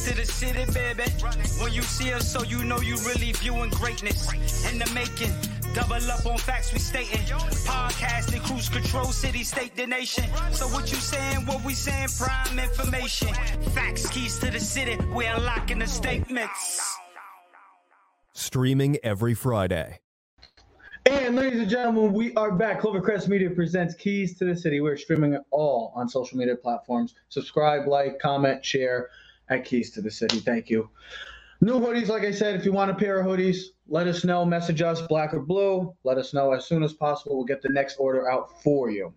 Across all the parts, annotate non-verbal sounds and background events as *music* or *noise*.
Keys to the city, baby. When you see us, so you know you really viewing greatness in the making. Double up on facts we stating. Podcasting, cruise control, city, state, the nation. So what you saying? What we saying? Prime information. Facts, keys to the city. We're unlocking the statements. Streaming every Friday. And ladies and gentlemen, we are back. Clovercrest Media presents Keys to the City. We're streaming it all on social media platforms. Subscribe, like, comment, share at Keys to the City. Thank you. New hoodies, like I said, if you want a pair of hoodies, let us know. Message us, black or blue. Let us know as soon as possible. We'll get the next order out for you.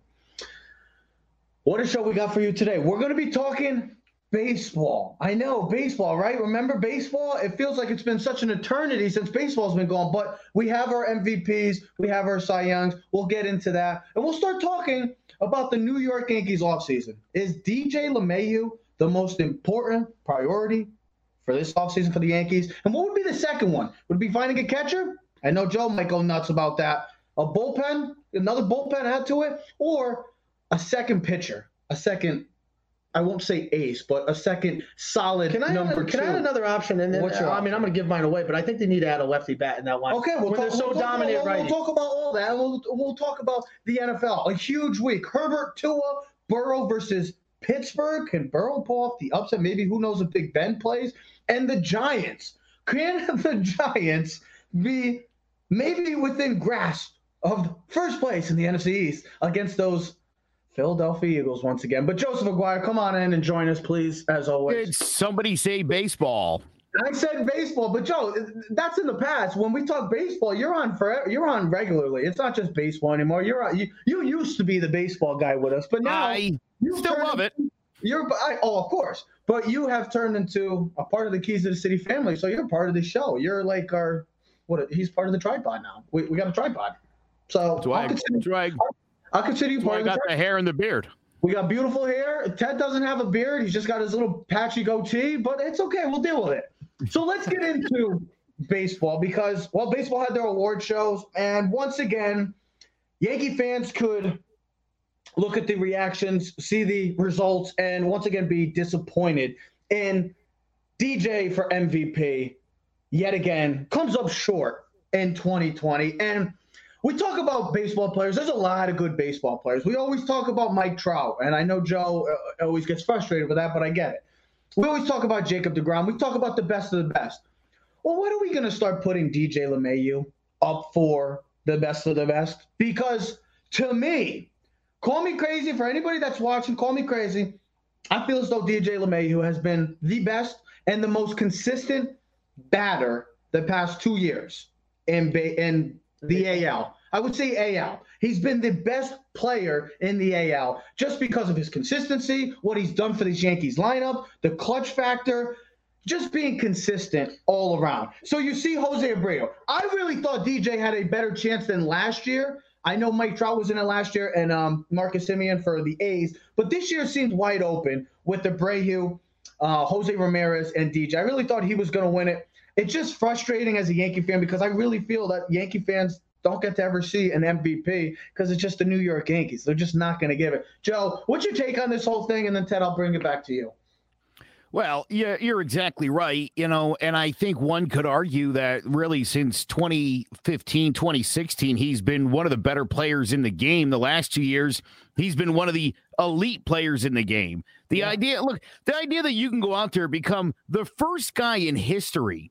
What a show we got for you today. We're going to be talking baseball. I know, baseball, right? Remember baseball? It feels like it's been such an eternity since baseball's been gone, but we have our MVPs, we have our Cy Youngs. We'll get into that. And we'll start talking about the New York Yankees offseason. Is DJ LeMahieu the most important priority for this offseason for the Yankees? And what would be the second one? Would it be finding a catcher? I know Joe might go nuts about that. A bullpen, another bullpen add to it, or a second pitcher, a second I won't say ace, but a second solid Can I number add, can two. I add another option? And then What's your I mean, I'm going to give mine away, but I think they need to add a lefty bat in that one. Okay, we'll talk, they're so we'll dominant about, right. We'll talk about all that. We'll, we'll talk about the NFL. A huge week. Herbert, Tua, Burrow versus Pittsburgh. Can Burrow off the upset? Maybe who knows if Big Ben plays? And the Giants. Can *laughs* the Giants be maybe within grasp of first place in the NFC East against those Philadelphia Eagles once again? But Joseph Aguirre, come on in and join us, please, as always. Did somebody say baseball? I said baseball, but Joe, that's in the past. When we talk baseball, you're on forever. You're on regularly. It's not just baseball anymore. You're on, you. You used to be the baseball guy with us, but now I you still love it. into- You're I, oh, of course, but you have turned into a part of the Keys to the City family. So you're part of the show. You're like our what? He's part of the tripod now. We, we got a tripod. So why, I'll consider, that's why, I'll consider you part I of the got the hair and the beard. We got beautiful hair. Ted doesn't have a beard. He's just got his little patchy goatee, but it's okay. We'll deal with it. So let's get into baseball because, well, baseball had their award shows. And once again, Yankee fans could look at the reactions, see the results, and once again be disappointed. And DJ for MVP, yet again, comes up short in 2020. And we talk about baseball players. There's a lot of good baseball players. We always talk about Mike Trout, and I know Joe uh, always gets frustrated with that, but I get it. We always talk about Jacob DeGrom. We talk about the best of the best. Well, when are we going to start putting DJ LeMahieu up for the best of the best? Because to me, call me crazy for anybody that's watching. Call me crazy. I feel as though DJ LeMahieu has been the best and the most consistent batter the past two years in in the AL. I would say AL. He's been the best player in the AL just because of his consistency, what he's done for this Yankees lineup, the clutch factor, just being consistent all around. So you see Jose Abreu. I really thought DJ had a better chance than last year. I know Mike Trout was in it last year and um, Marcus Semien for the A's, but this year seems wide open with Abreu, uh, Jose Ramirez, and DJ. I really thought he was going to win it. It's just frustrating as a Yankee fan because I really feel that Yankee fans don't get to ever see an MVP because it's just the New York Yankees. They're just not going to give it. Joe, what's your take on this whole thing? And then Ted, I'll bring it back to you. Well, yeah, you're exactly right. You know, and I think one could argue that really since 2015, 2016, he's been one of the better players in the game. The last two years, he's been one of the elite players in the game. The Yeah. idea, look, the idea that you can go out there become the first guy in history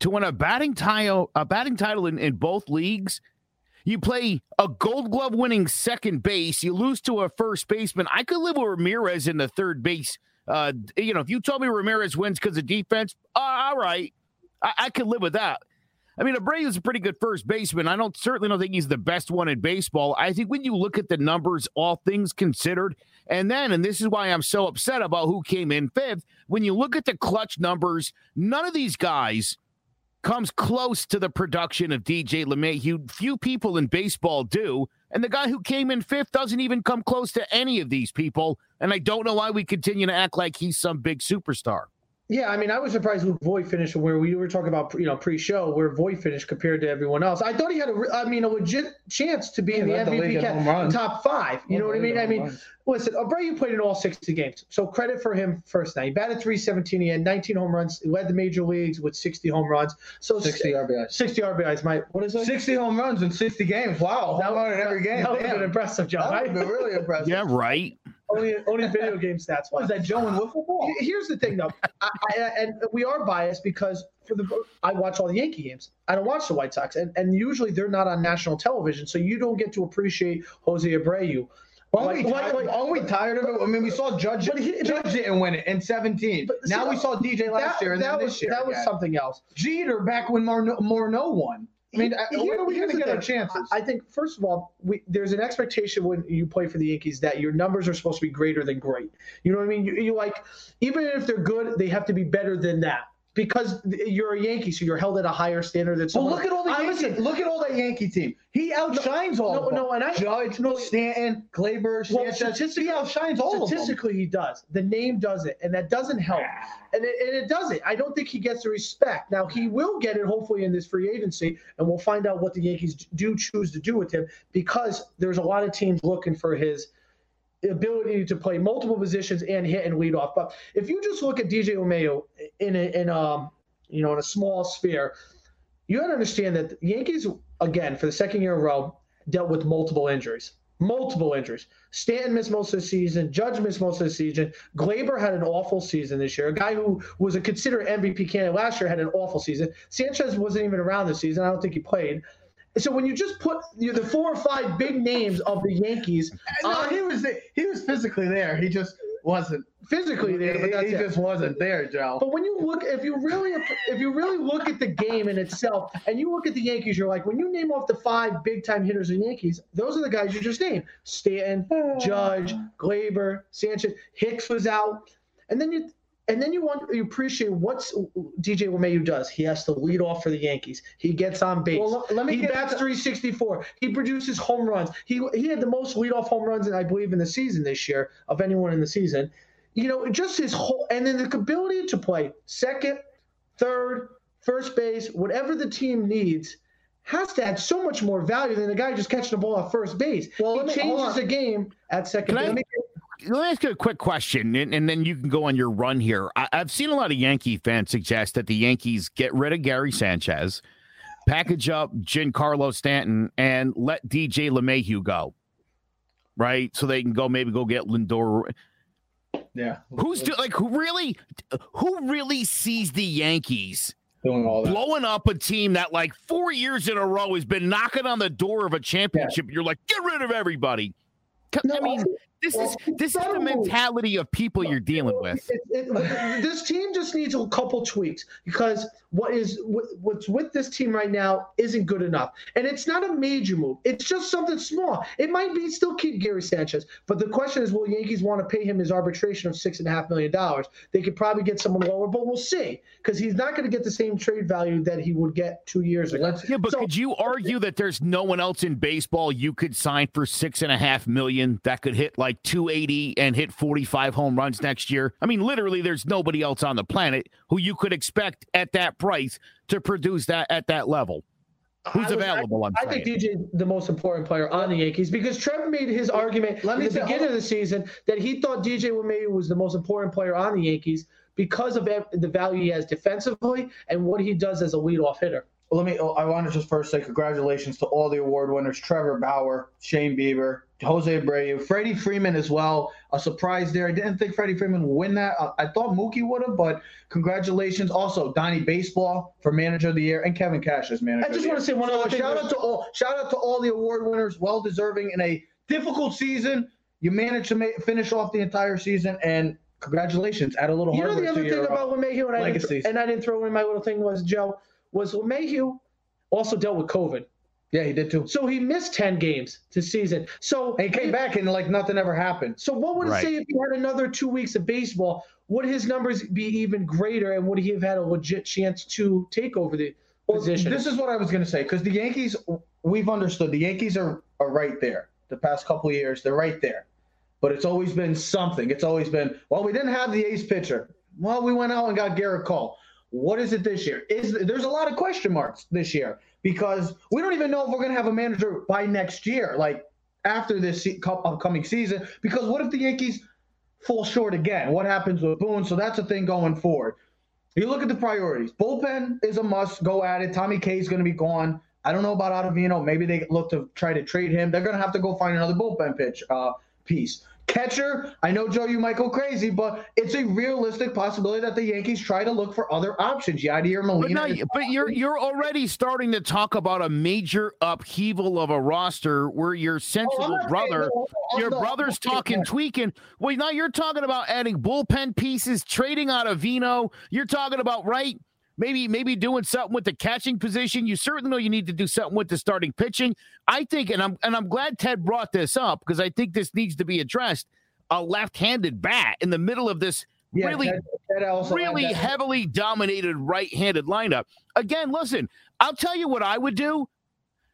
to win a batting title, a batting title in, in both leagues. You play a gold glove winning second base, you lose to a first baseman. I could live with Ramirez in the third base uh, you know, if you told me Ramirez wins because of defense, uh, all right, I, I could live with that. I mean, Abreu is a pretty good first baseman. I don't certainly don't think he's the best one in baseball. I think when you look at the numbers, all things considered, and then, and this is why I'm so upset about who came in fifth. When you look at the clutch numbers, none of these guys comes close to the production of DJ LeMahieu. Few people in baseball do. And the guy who came in fifth doesn't even come close to any of these people. And I don't know why we continue to act like he's some big superstar. Yeah, I mean, I was surprised with Voit finished where we were talking about, you know, pre-show where Voit finished compared to everyone else. I thought he had a, I mean, a legit chance to be He in the led the league MVP in ca- home runs. top five. You know what I mean? I mean, listen, Abreu played in all 60 games, so credit for him first. Now he batted 317. He had 19 home runs. He led the major leagues with 60 home runs. So 60 RBIs. 60 RBIs. My what is it? 60 home runs in 60 games. Wow. That Home run in every game. That would have been impressive, Joe. That Right? would have been really impressive. Yeah, right. Only, only video game stats. What is that, Joe in wiffle ball? Here's the thing, though, I, I, and we are biased because for the I watch all the Yankee games. I don't watch the White Sox, and, and usually they're not on national television, so you don't get to appreciate Jose Abreu. Aren't, we tired, like- aren't we tired of it? I mean, we saw Judge. But he- Judge didn't win it in 17. But see, now we saw DJ last that, year and that was this year. that was something else. Jeter back when Morneau, Morneau won. I mean, Here- when are we going to get our chances? I I think first of all, we, there's an expectation when you play for the Yankees that your numbers are supposed to be greater than great. You know what I mean? You, you like even if they're good, they have to be better than that because you're a Yankee, so you're held at a higher standard than well, someone. look at all the I Yankee, listen, look at all that Yankee team. He outshines all no, of them. no, and I- Judge, no, Stanton, Gleyber, Well, Sanchez. statistically- he outshines all of them. Statistically, he does. The name does it, and that doesn't help. *sighs* And it, and it doesn't. I don't think he gets the respect. Now he will get it, hopefully, in this free agency, and we'll find out what the Yankees do choose to do with him because there's a lot of teams looking for his ability to play multiple positions and hit and lead off. But if you just look at DJ LeMahieu in a, in um you know in a small sphere, you got to understand that the Yankees again for the second year in a row dealt with multiple injuries. Multiple injuries. Stanton missed most of the season. Judge missed most of the season. Gleyber had an awful season this year. A guy who was a considered MVP candidate last year had an awful season. Sanchez wasn't even around this season. I don't think he played. So when you just put you know, the four or five big names of the Yankees *laughs* No, on he was he was physically there. He just wasn't physically there, but that's he it. just wasn't there, Joe. But when you look, if you really, if you really look at the game in itself, and you look at the Yankees, you're like, when you name off the five big time hitters in Yankees, those are the guys you just named: Stanton, Judge, Gleyber, Sanchez. Hicks was out, and then you. And then you want you appreciate what's DJ LeMahieu does. He has to lead off for the Yankees. He gets on base. Well, let me he bats into- 364. He produces home runs. He he had the most leadoff home runs, I believe, in the season this year of anyone in the season. You know, just his whole and then the ability to play second, third, first base, whatever the team needs, has to add so much more value than the guy just catching the ball at first base. Well, he let me- changes the game at second Can I- base. Let me ask you a quick question, and, and then you can go on your run here. I, I've seen a lot of Yankee fans suggest that the Yankees get rid of Gary Sanchez, package up Giancarlo Stanton, and let DJ LeMahieu go, right? So they can go maybe go get Lindor. yeah, Who's do, like who really, who really sees the Yankees doing all that? blowing up a team that like four years in a row has been knocking on the door of a championship? You're like, get rid of everybody. Co- I mean, this well, is this is the mentality of people you're dealing with. It, it, this team just needs a couple tweaks because what is what's with this team right now isn't good enough, and it's not a major move. It's just something small. It might be still keep Gary Sanchez, but the question is, will Yankees want to pay him his arbitration of six and a half million dollars? They could probably get someone lower, but we'll see because he's not going to get the same trade value that he would get two years ago. Yeah, but So- could you argue that there's no one else in baseball you could sign for six and a half million that could hit like 280 and hit 45 home runs next year? I mean, literally, there's nobody else on the planet who you could expect at that price to produce that at that level. Who's I would- available? I'm I think DJ the most important player on the Yankees because Trevor made his argument Let me at the say- beginning of the season that he thought DJ LeMahieu was the most important player on the Yankees because of the value he has defensively and what he does as a leadoff hitter. Let me. I want to just first say congratulations to all the award winners: Trevor Bauer, Shane Bieber, Jose Abreu, Freddie Freeman as well. A surprise there. I didn't think Freddie Freeman would win that. I, I thought Mookie would have, but congratulations also Donnie Baseball for Manager of the Year and Kevin Cash as Manager. I just want to say one other thing. shout out to all. Shout out to all the award winners, well deserving in a difficult season. You managed to finish off the entire season, and congratulations. Add a little harder. You know the other thing your, uh, about I, didn't, and I didn't throw in my little thing was Joe was LeMahieu also dealt with COVID, yeah, he did too. so he missed ten games this season. So And he came back and like nothing ever happened. So what would it say if he had another two weeks of baseball? Would his numbers be even greater, and would he have had a legit chance to take over the Well, position? This is what I was going to say because the Yankees, we've understood the Yankees are, are right there. The past couple of years, they're right there. But it's always been something. It's always been, well, we didn't have the ace pitcher. Well, we went out and got Gerrit Cole. What is it this year? Is there's a lot of question marks this year because we don't even know if we're going to have a manager by next year, like after this upcoming season. Because what if the Yankees fall short again? What happens with Boone? So that's a thing going forward. You look at the priorities. Bullpen is a must. Go at it. Tommy K is going to be gone. I don't know about Ottavino. Maybe they look to try to trade him. They're going to have to go find another bullpen pitch uh, piece. Catcher, I know Joe, you might go crazy, but it's a realistic possibility that the Yankees try to look for other options. Yadier Molina. But, but you're you're already starting to talk about a major upheaval of a roster where your sensible oh, brother, saying, your brother's talking tweaking. Well, now you're talking about adding bullpen pieces, trading Ottavino. You're talking about right maybe maybe doing something with the catching position. You certainly know you need to do something with the starting pitching. I think, and I'm and I'm glad Ted brought this up because I think this needs to be addressed. A left-handed bat in the middle of this yeah, really, really heavily dominated right-handed lineup. Again, listen, I'll tell you what I would do.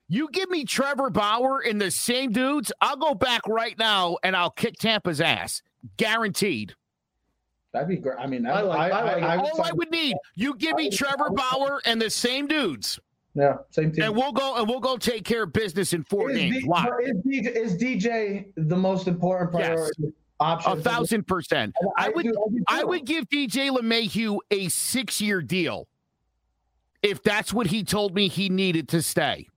You give me Trevor Bauer and the same dudes, I'll go back right now and I'll kick Tampa's ass, guaranteed. That'd be great. I mean, I, like, I, I, I, all I would need, you give me Trevor Bauer and the same dudes. Yeah, same team. And we'll go and we'll go take care of business in four is games. D, is, DJ, is, DJ, the most important priority? Yes. Option a thousand percent. I, would do, I would give DJ LeMahieu a six year deal if that's what he told me he needed to stay.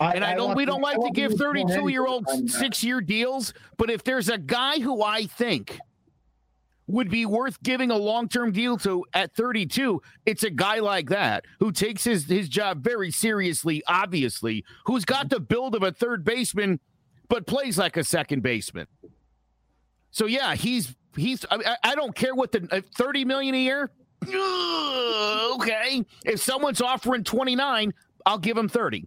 I, and I, don't. We don't like to give 32 year old six year deals, but if there's a guy who I think would be worth giving a long-term deal to at 32 it's a guy like that who takes his his job very seriously obviously who's got the build of a third baseman but plays like a second baseman. So yeah he's he's i, I don't care what the uh, 30 million a year? Okay. If someone's offering 29 i'll give him 30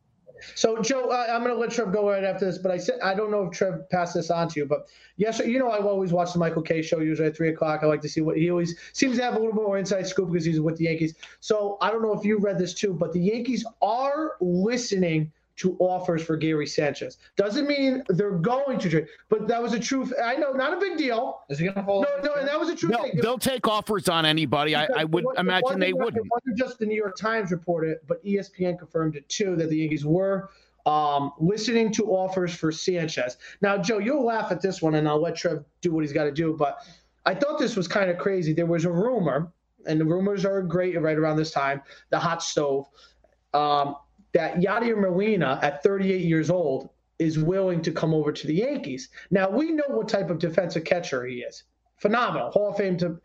so, Joe, uh, I'm going to let Trev go right after this, but I said I don't know if Trev passed this on to you, but yes, you know I always watch the Michael Kay show usually at three o'clock. I like to see what he always seems to have a little bit more inside scoop because he's with the Yankees. So I don't know if you read this too, but the Yankees are listening to offers for Gary Sanchez. Doesn't mean they're going to trade, but that was a true. I know, not a big deal. Is he going to hold? No, no, and that was a true no, thing. They'll take offers on anybody. I, I, would imagine they wouldn't. It wasn't just the New York Times reported, but ESPN confirmed it too that the Yankees were um, listening to offers for Sanchez. Now, Joe, you'll laugh at this one, and I'll let Trev do what he's got to do. But I thought this was kind of crazy. There was a rumor, and the rumors are great right around this time, the hot stove, um, that Yadier Molina, at 38 years old, is willing to come over to the Yankees. Now, we know what type of defensive catcher he is. Phenomenal, Hall of Fame to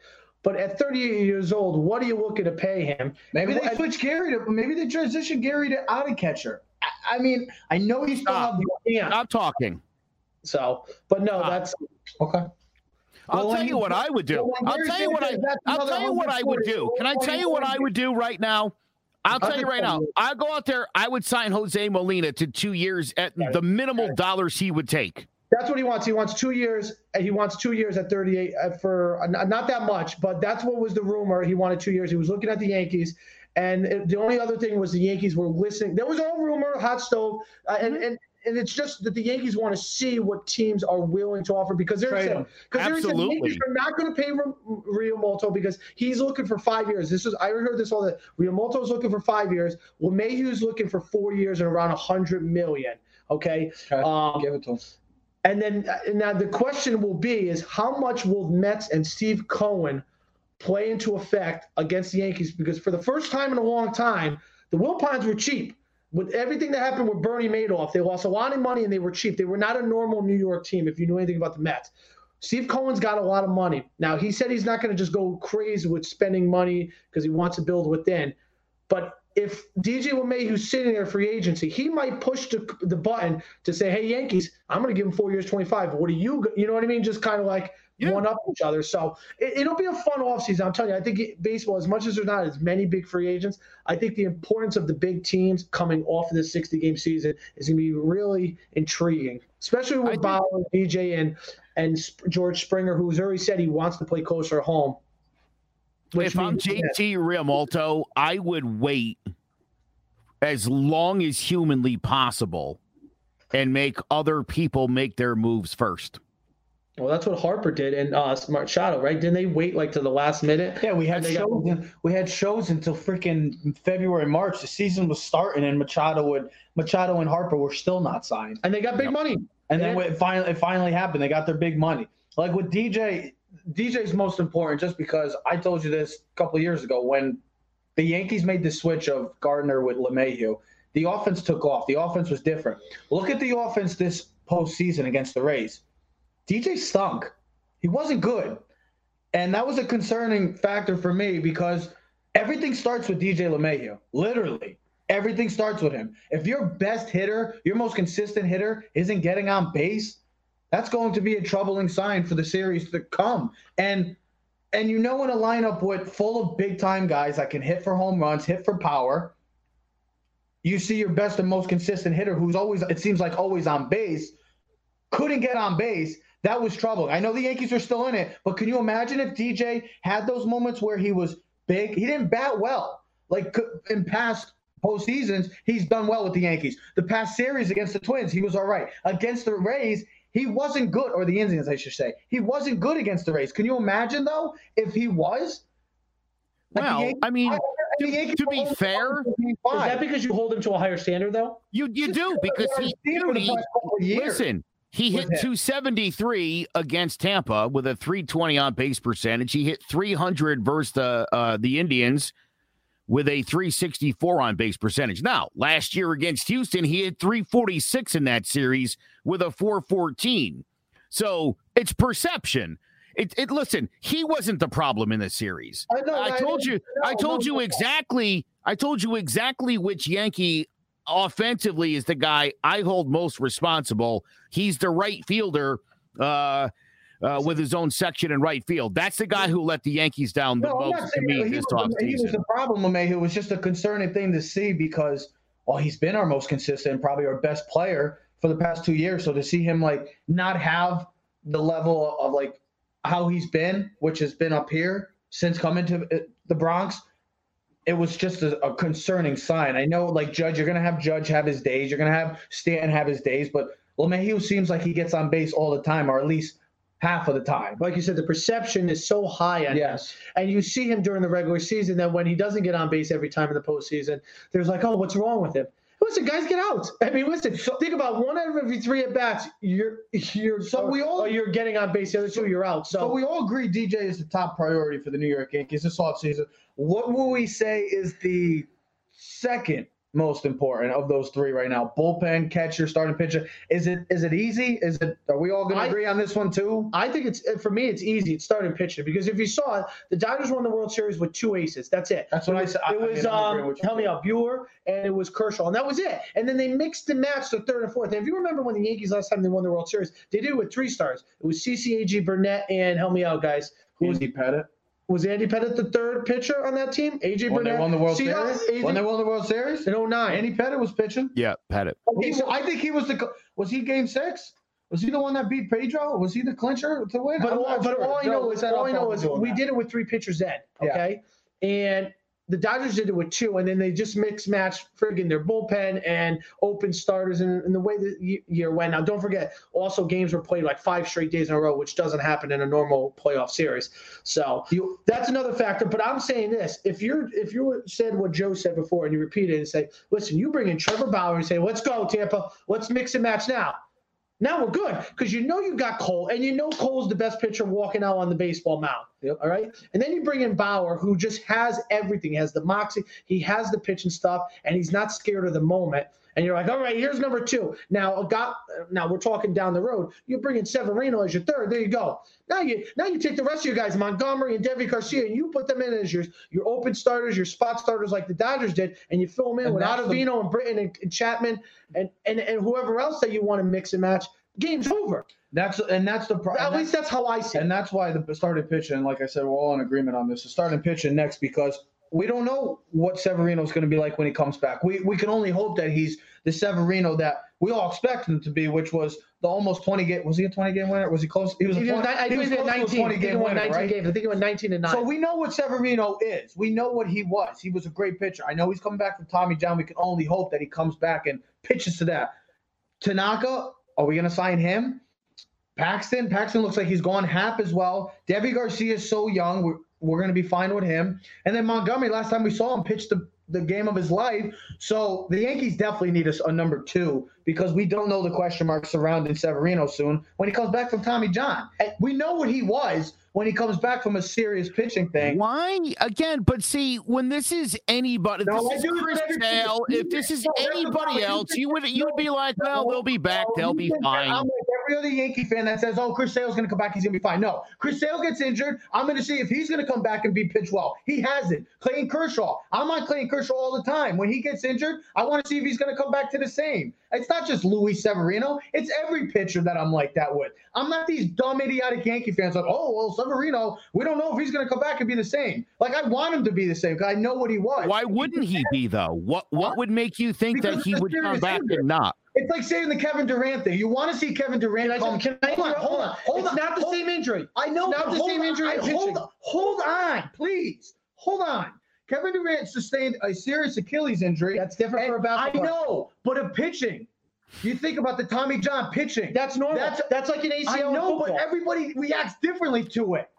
but at 38 years old, what are you looking to pay him? Maybe they switch Gary to maybe they transition Gary to out of catcher. I mean, I know he's still have the. Stop talking. So, but no, Stop. that's okay. I'll well, tell you what I would do. I'll tell you what I. I'll tell you what I would do. Can I tell you what I would do right now? I'll tell you right now. I'll go out there. I would sign Jose Molina to two years at the minimal dollars he would take. That's what he wants. He wants two years. He wants two years at 38 uh, for uh, not that much, but that's what was the rumor. He wanted two years. He was looking at the Yankees. And the only other thing was the Yankees were listening. There was all rumor, hot stove, uh, and, and and it's just that the Yankees want to see what teams are willing to offer because they're saying because they're saying Yankees are not going to pay Realmuto because he's looking for five years. This is I heard this all that Realmuto's looking for five years. Well, Mayhew's looking for four years and around a hundred million. Okay, okay. Um, give it to him. And then uh, now the question will be is how much will Mets and Steve Cohen play into effect against the Yankees because for the first time in a long time, the Wilpons were cheap. With everything that happened with Bernie Madoff, they lost a lot of money and they were cheap. They were not a normal New York team if you knew anything about the Mets. Steve Cohen's got a lot of money. Now, he said he's not going to just go crazy with spending money because he wants to build within. But if DJ LeMahieu's sitting there free agency, he might push the, the button to say, hey, Yankees, I'm going to give him four years, 25. What do you, you know what I mean? Just kind of like, yeah. one up each other. So it, will be a fun offseason. I'm telling you, I think baseball, as much as there's not as many big free agents, I think the importance of the big teams coming off of this 60 game season is going to be really intriguing, especially with Bauer, DJ, and and George Springer, who's already said he wants to play closer home. If I'm JT Realmuto, I would wait as long as humanly possible and make other people make their moves first. Well, that's what Harper did and uh, Machado, right? Didn't they wait like to the last minute? Yeah, we had shows. got- we had shows until freaking February, March. The season was starting, and Machado and Machado and Harper were still not signed. And they got big Yep. money. And then Yeah. when it finally it finally happened. They got their big money. Like with DJ, DJ's most important just because I told you this a couple of years ago when the Yankees made the switch of Gardner with LeMahieu. The offense took off. The offense was different. Look at the offense this postseason against the Rays. DJ stunk. He wasn't good. And that was a concerning factor for me because everything starts with DJ LeMahieu. Literally. Everything starts with him. If your best hitter, your most consistent hitter, isn't getting on base, that's going to be a troubling sign for the series to come. And and you know in a lineup with full of big time guys that can hit for home runs, hit for power, you see your best and most consistent hitter who's always it seems like always on base, couldn't get on base. That was troubling. I know the Yankees are still in it, but can you imagine if DJ had those moments where he was big? He didn't bat well. Like in past postseasons, he's done well with the Yankees. The past series against the Twins, he was all right. Against the Rays, he wasn't good, or the Indians, I should say. He wasn't good against the Rays. Can you imagine though if he was? Like, Well, Yankees- I mean, and to- to be fair- Is that because you hold him to a higher standard, though? you you do because he Seen for dude, the he- past years. listen. He hit 273 against Tampa with a 320 on base percentage. He hit 300 versus the uh, the Indians with a 364 on base percentage. Now, last year against Houston, he hit 346 in that series with a 414. So it's perception. It, it listen, he wasn't the problem in the series. I, know, I told you, no, I told no, you exactly, I told you exactly which Yankee offensively is the guy I hold most responsible. He's the right fielder uh, uh, with his own section in right field. That's the guy who let the Yankees down the No, most to me this the- he was the problem with Mayhew. It was just a concerning thing to see because, well, he's been our most consistent, probably our best player for the past two years. So to see him like not have the level of like how he's been, which has been up here since coming to uh, the Bronx, it was just a, a concerning sign. I know, like Judge, you're gonna have Judge have his days, you're gonna have Stanton have his days, but LeMahieu seems like he gets on base all the time, or at least half of the time. Like you said, the perception is so high on him. Yes. And you see him during the regular season. Then when he doesn't get on base every time in the postseason, there's like, oh, what's wrong with him? Listen, guys, get out. I mean, listen. think about one out of every three at bats, you're you're So we all- or you're getting on base. The other two, you're out. So, So we all agree DJ is the top priority for the New York Yankees this offseason. What will we say is the second most important of those three right now? Bullpen, catcher, starting pitcher. Is it is it easy? Is it are we all gonna agree on this one too? I think it's for me. It's easy. It's starting pitcher because if you saw it, the Dodgers won the World Series with two aces. That's it. That's what I said. It I was mean, um, help me out, Buehler, and it was Kershaw, and that was it. And then they mixed and matched the third and fourth. And if you remember when the Yankees last time they won the World Series, they did it with three stars. It was CCAG, Burnett, and help me out, guys. Who was Andy Pettitte. Was Andy Pettitte the third pitcher on that team? AJ When they won the World See, uh, Series? AJ When they won the World Series? in 09. Andy Pettitte was pitching. Yeah, Pettitte. He- I think he was the was he game six? Was he the one that beat Pedro? Was he the clincher to win? But, all, not but sure. all I know look is that all I know is we're we that. did it with three pitchers then. Yeah. Okay. And the Dodgers did it with two, and then they just mix match friggin' their bullpen and open starters and, and the way the ye- year went. Now, don't forget, also games were played like five straight days in a row, which doesn't happen in a normal playoff series. So You- that's another factor. But I'm saying this: if you're if you said what Joe said before and you repeat it and say, "Listen, you bring in Trevor Bauer and say, let's go Tampa, let's mix and match now." Now we're good because you know you got Cole, and you know Cole's the best pitcher walking out on the baseball mound. Yep. All right, and then you bring in Bauer, who just has everything. He has the moxie, he has the pitching stuff, and he's not scared of the moment. And you're like, all right, here's number two. Now, guy, now we're talking down the road. You bring in Severino as your third. There you go. Now you now you take the rest of your guys, Montgomery and Deivi Garcia, and you put them in as your your open starters, your spot starters, like the Dodgers did, and you fill them in And with that's the- and Britton and, and Chapman and, and and whoever else that you want to mix and match. Game's over. That's and that's the problem. At least that's how I see it. And that's why the starting pitching, like I said, we're all in agreement on this. The starting pitching next because we don't know what Severino's going to be like when he comes back. We we can only hope that he's the Severino that we all expect him to be, which was the almost 20 game. Was he a 20 game winner? Was he close? He was a He 20, was, I think he was close 19. 20 I think he game won winner, 19 right? games. I think he won 19 and 9. So we know what Severino is. We know what he was. He was a great pitcher. I know he's coming back from Tommy John. We can only hope that he comes back and pitches to that. Tanaka, are we going to sign him? Paxton, Paxton looks like he's gone half as well. Deivi Garcia is so young. We're, we're going to be fine with him. And then Montgomery, last time we saw him, pitched the, the game of his life. So the Yankees definitely need a, a number two because we don't know the question marks surrounding Severino soon when he comes back from Tommy John. We know what he was when he comes back from a serious pitching thing. Why again? But see, when this is anybody, No, this is Chris Sale. If this is No, anybody else, you would you would be like, well, they'll be back, No, they'll be you think that fine. I'm like every other Yankee fan that says, "Oh, Chris Sale's going to come back, he's going to be fine." No, Chris Sale gets injured. I'm going to see if he's going to come back and be pitch well. He hasn't. Clayton Kershaw. I'm on Clayton Kershaw all the time. When he gets injured, I want to see if he's going to come back to the same. It's not just Luis Severino. It's every pitcher that I'm like that with. I'm not these dumb, idiotic Yankee fans like, "Oh, well, Severino. We don't know if he's going to come back and be the same." Like I want him to be the same because I know what he was. Why wouldn't he be though? What what would make you think Because that he would come back injury. and not? It's like saying the Kevin Durant thing. You want to see Kevin Durant Can I, come. can I hold on, hold on, hold it's on. not the hold- same injury. I know. It's Not the same on, injury I- hold, pitching. hold on, please. Hold on. Kevin Durant sustained a serious Achilles injury. That's different for a and I basketball. know, but a pitching. You think about the Tommy John pitching. That's normal. That's- That's, like an ACL I know, but football. everybody reacts differently to it.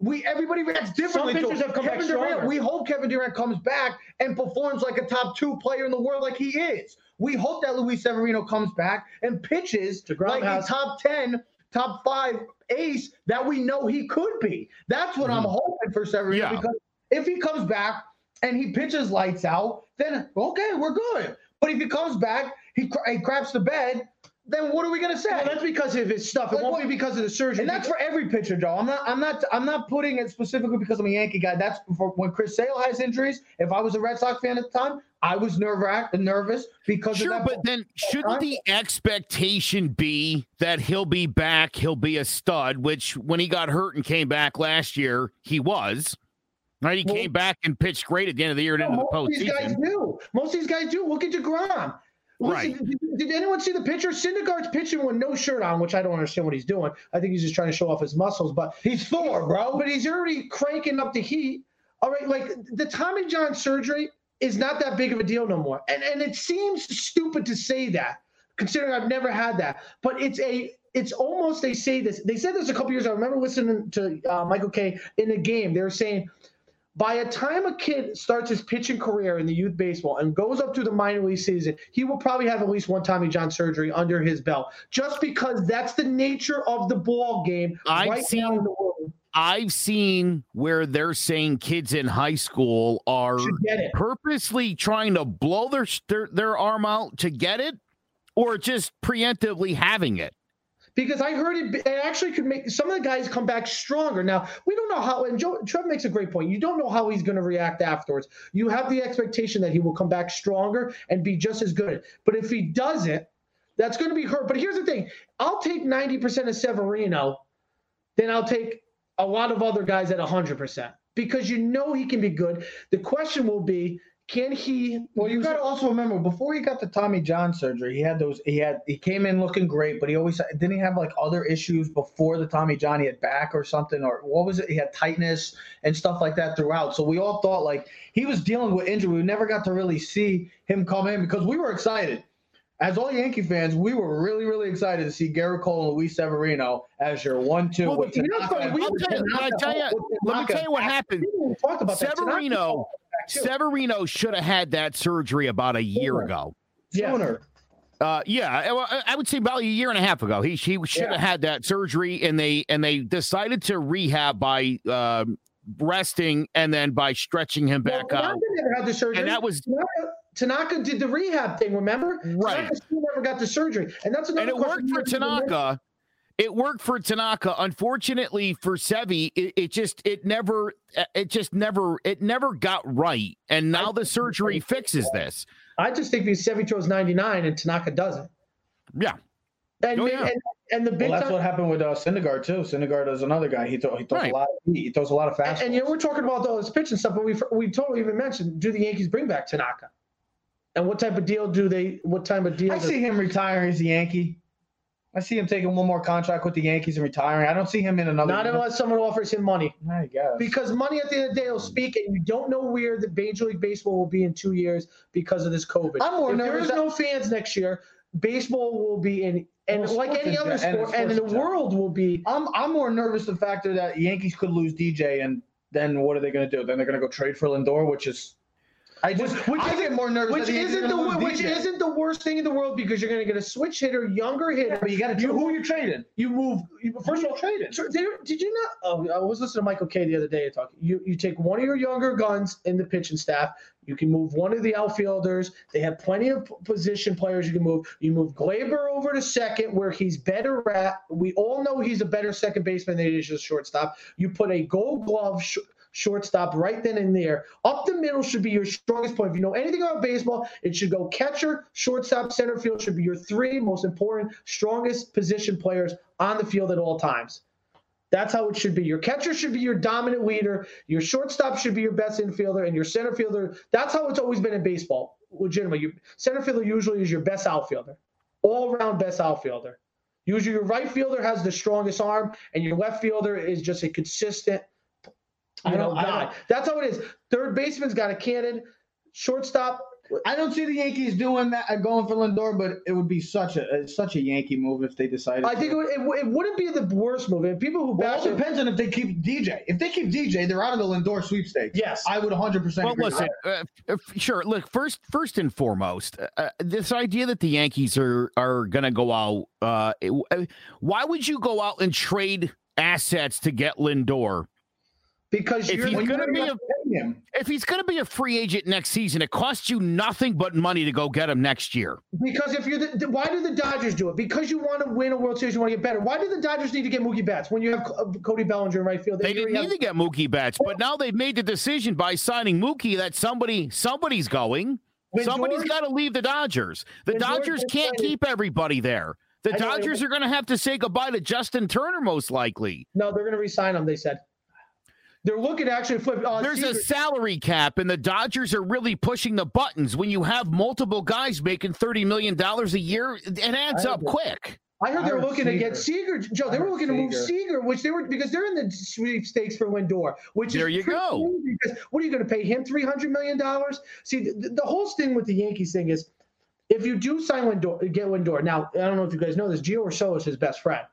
We everybody reacts differently. to pitchers it. have come back Kevin Durant. stronger. We hope Kevin Durant comes back and performs like a top two player in the world, like he is. We hope that Luis Severino comes back and pitches DeGrom like has- a top ten, top five ace that we know he could be. That's what I'm mm-hmm. hoping for Severino Yeah. because if he comes back and he pitches lights out, then okay, we're good. But if he comes back, he, cra- he craps the bed, then what are we gonna say? Well, that's because of his stuff. It Like won't what- be because of the surgery. And that's for every pitcher, Joe. I'm not. I'm not. I'm not putting it specifically because I'm a Yankee guy. That's for when Chris Sale has injuries. If I was a Red Sox fan at the time, I was nerve wracked and nervous because Sure, of that. but then shouldn't the expectation be that he'll be back, he'll be a stud, which when he got hurt and came back last year, he was. Right? He Well- came back and pitched great at the end of the year and into the post. most of these guys do. Most of these guys do. Look at Degrom. Listen, Right. Did, did anyone see the picture? Syndergaard's pitching with no shirt on, which I don't understand what he's doing. I think he's just trying to show off his muscles. But he's Thor, bro. but he's already cranking up the heat. All right, like the Tommy John surgery is not that big of a deal no more. And and it seems stupid to say that, considering I've never had that. But it's a it's almost they say this. They said this a couple years. ago. I remember listening to uh, Michael Kay in the game. They were saying by the time a kid starts his pitching career in the youth baseball and goes up to the minor league season, he will probably have at least one Tommy John surgery under his belt, just because that's the nature of the ball game I've right now seen- in the world. I've seen where they're saying kids in high school are purposely trying to blow their, their their arm out to get it, or just preemptively having it. Because I heard it, it actually could make some of the guys come back stronger. Now we don't know how, and Joe Trev makes a great point. You don't know how he's going to react afterwards. You have the expectation that he will come back stronger and be just as good. But if he doesn't, that's going to be hurt. But here's the thing: I'll take ninety percent of Severino, then I'll take a lot of other guys at hundred percent because you know he can be good. The question will be, can he? Well, you got to also remember before he got the Tommy John surgery, he had those. He had he came in looking great, but he always didn't he have like other issues before the Tommy John. He had back or something, or what was it? He had tightness and stuff like that throughout. So we all thought like he was dealing with injury. We never got to really see him come in because we were excited. As all Yankee fans, we were really, really excited to see Gerrit Cole and Luis Severino as your one-two. Well, you know, we- I'll tell you, tell you, let me tell you what happened. Severino. Severino should have had that surgery about a year ago. Yeah. sooner. Uh, yeah, I- well, I I would say about a year and a half ago. He he should have Yeah. had that surgery, and they and they decided to rehab by um, resting and then by stretching him back Well, out. Never had the surgery. And that was Tanaka, Tanaka did the rehab thing. Remember? Right. Tanaka still never got the surgery, and that's another. and it worked for we didn't. Tanaka. It worked for Tanaka. Unfortunately for Sevi, it, it just it never it just never it never got right. And now the surgery fixes this. I just think because Sevi throws 99 and Tanaka doesn't. Yeah. And, Oh, they- yeah. and, and the big Well, that's time, what happened with uh, Syndergaard too. Syndergaard is another guy. He, throw, he throws Right. a lot. Of, he throws a lot of fast. and, and you know, we're talking about all this pitching stuff, but we we totally even mentioned do the Yankees bring back Tanaka? And what type of deal do they? What type of deal? I does- see him retiring as a Yankee. I see him taking one more contract with the Yankees and retiring. I don't see him in another. not unless someone offers him money. I guess. Because money at the end of the day will speak, and you don't know where the Major League Baseball will be in two years because of this COVID. I'm more if nervous is that- no fans next year, baseball will be in And Well, like any other and sport, and sports the world will be. I'm I'm more nervous the factor that Yankees could lose DJ and then what are they going to do? Then they're going to go trade for Lindor, which is I just Which- which I get isn't- more nervous. Which the isn't the which DJ. isn't the worst thing in the world because you're going to get a switch hitter, younger hitter. But you got to who you trading? You move. You, First of all, trading. So did you not? Oh, I was listening to Michael Kay the other day talking. You you take one of your younger guns in the pitching staff. You can move one of the outfielders. They have plenty of position players you can move. You move Gleyber over to second, where he's better at. We all know he's a better second baseman than he is just shortstop. You put a Gold Glove. Sh- Shortstop right then and there. Up the middle should be your strongest point. If you know anything about baseball, it should go catcher, shortstop, center field should be your three most important, strongest position players on the field at all times. That's how it should be. Your catcher should be your dominant leader. Your shortstop should be your best infielder, and your center fielder. That's how it's always been in baseball. Legitimately, your center fielder usually is your best outfielder, all-round best outfielder. Usually, your right fielder has the strongest arm, and your left fielder is just a consistent, you I don't- I don't- That's how it is. Third baseman's got a cannon. Shortstop, I don't see the Yankees doing that, uh, going for Lindor, but it would be such a uh, such a Yankee move if they decided. I think it, would, it, would- it wouldn't be the worst move. And people who Well, bash it it, depends on if they keep DJ. If they keep DJ, they're out of the Lindor sweepstakes. yes, I would 100. percent Well, listen, uh, uh, sure. Look, first, first and foremost, uh, this idea that the Yankees are are going to go out. Uh, it- uh, why would you go out and trade assets to get Lindor because if you're he's gonna be a- if he's going to be a free agent next season? It costs you nothing but money to go get him next year. Because if you're the, why do the Dodgers do it? Because you want to win a World Series, you want to get better. Why do the Dodgers need to get Mookie Betts when you have Cody Bellinger in right field? They didn't already need to get Mookie Betts, but now they've made the decision by signing Mookie that somebody somebody's going. Somebody's got to leave the Dodgers. The when George Dodgers can't traded- keep everybody there. The I know, Dodgers are going to have to say goodbye to Justin Turner, most likely. No, they're going to resign him. They said they're looking to actually flip. Uh, There's a salary cap, and the Dodgers are really pushing the buttons. When you have multiple guys making $30 million a year, it adds up agree. quick. I heard they were heard looking to get Seager. Joe, they I were heard looking to move Seager. Seager, which they were because they're in the sweepstakes for Lindor. Which There is you go. Because what are you going to pay him? Three hundred million dollars. See, the, the whole thing with the Yankees thing is, if you do sign Lindor, get Lindor. Now, I don't know if you guys know this. Gio Urshela is his best friend,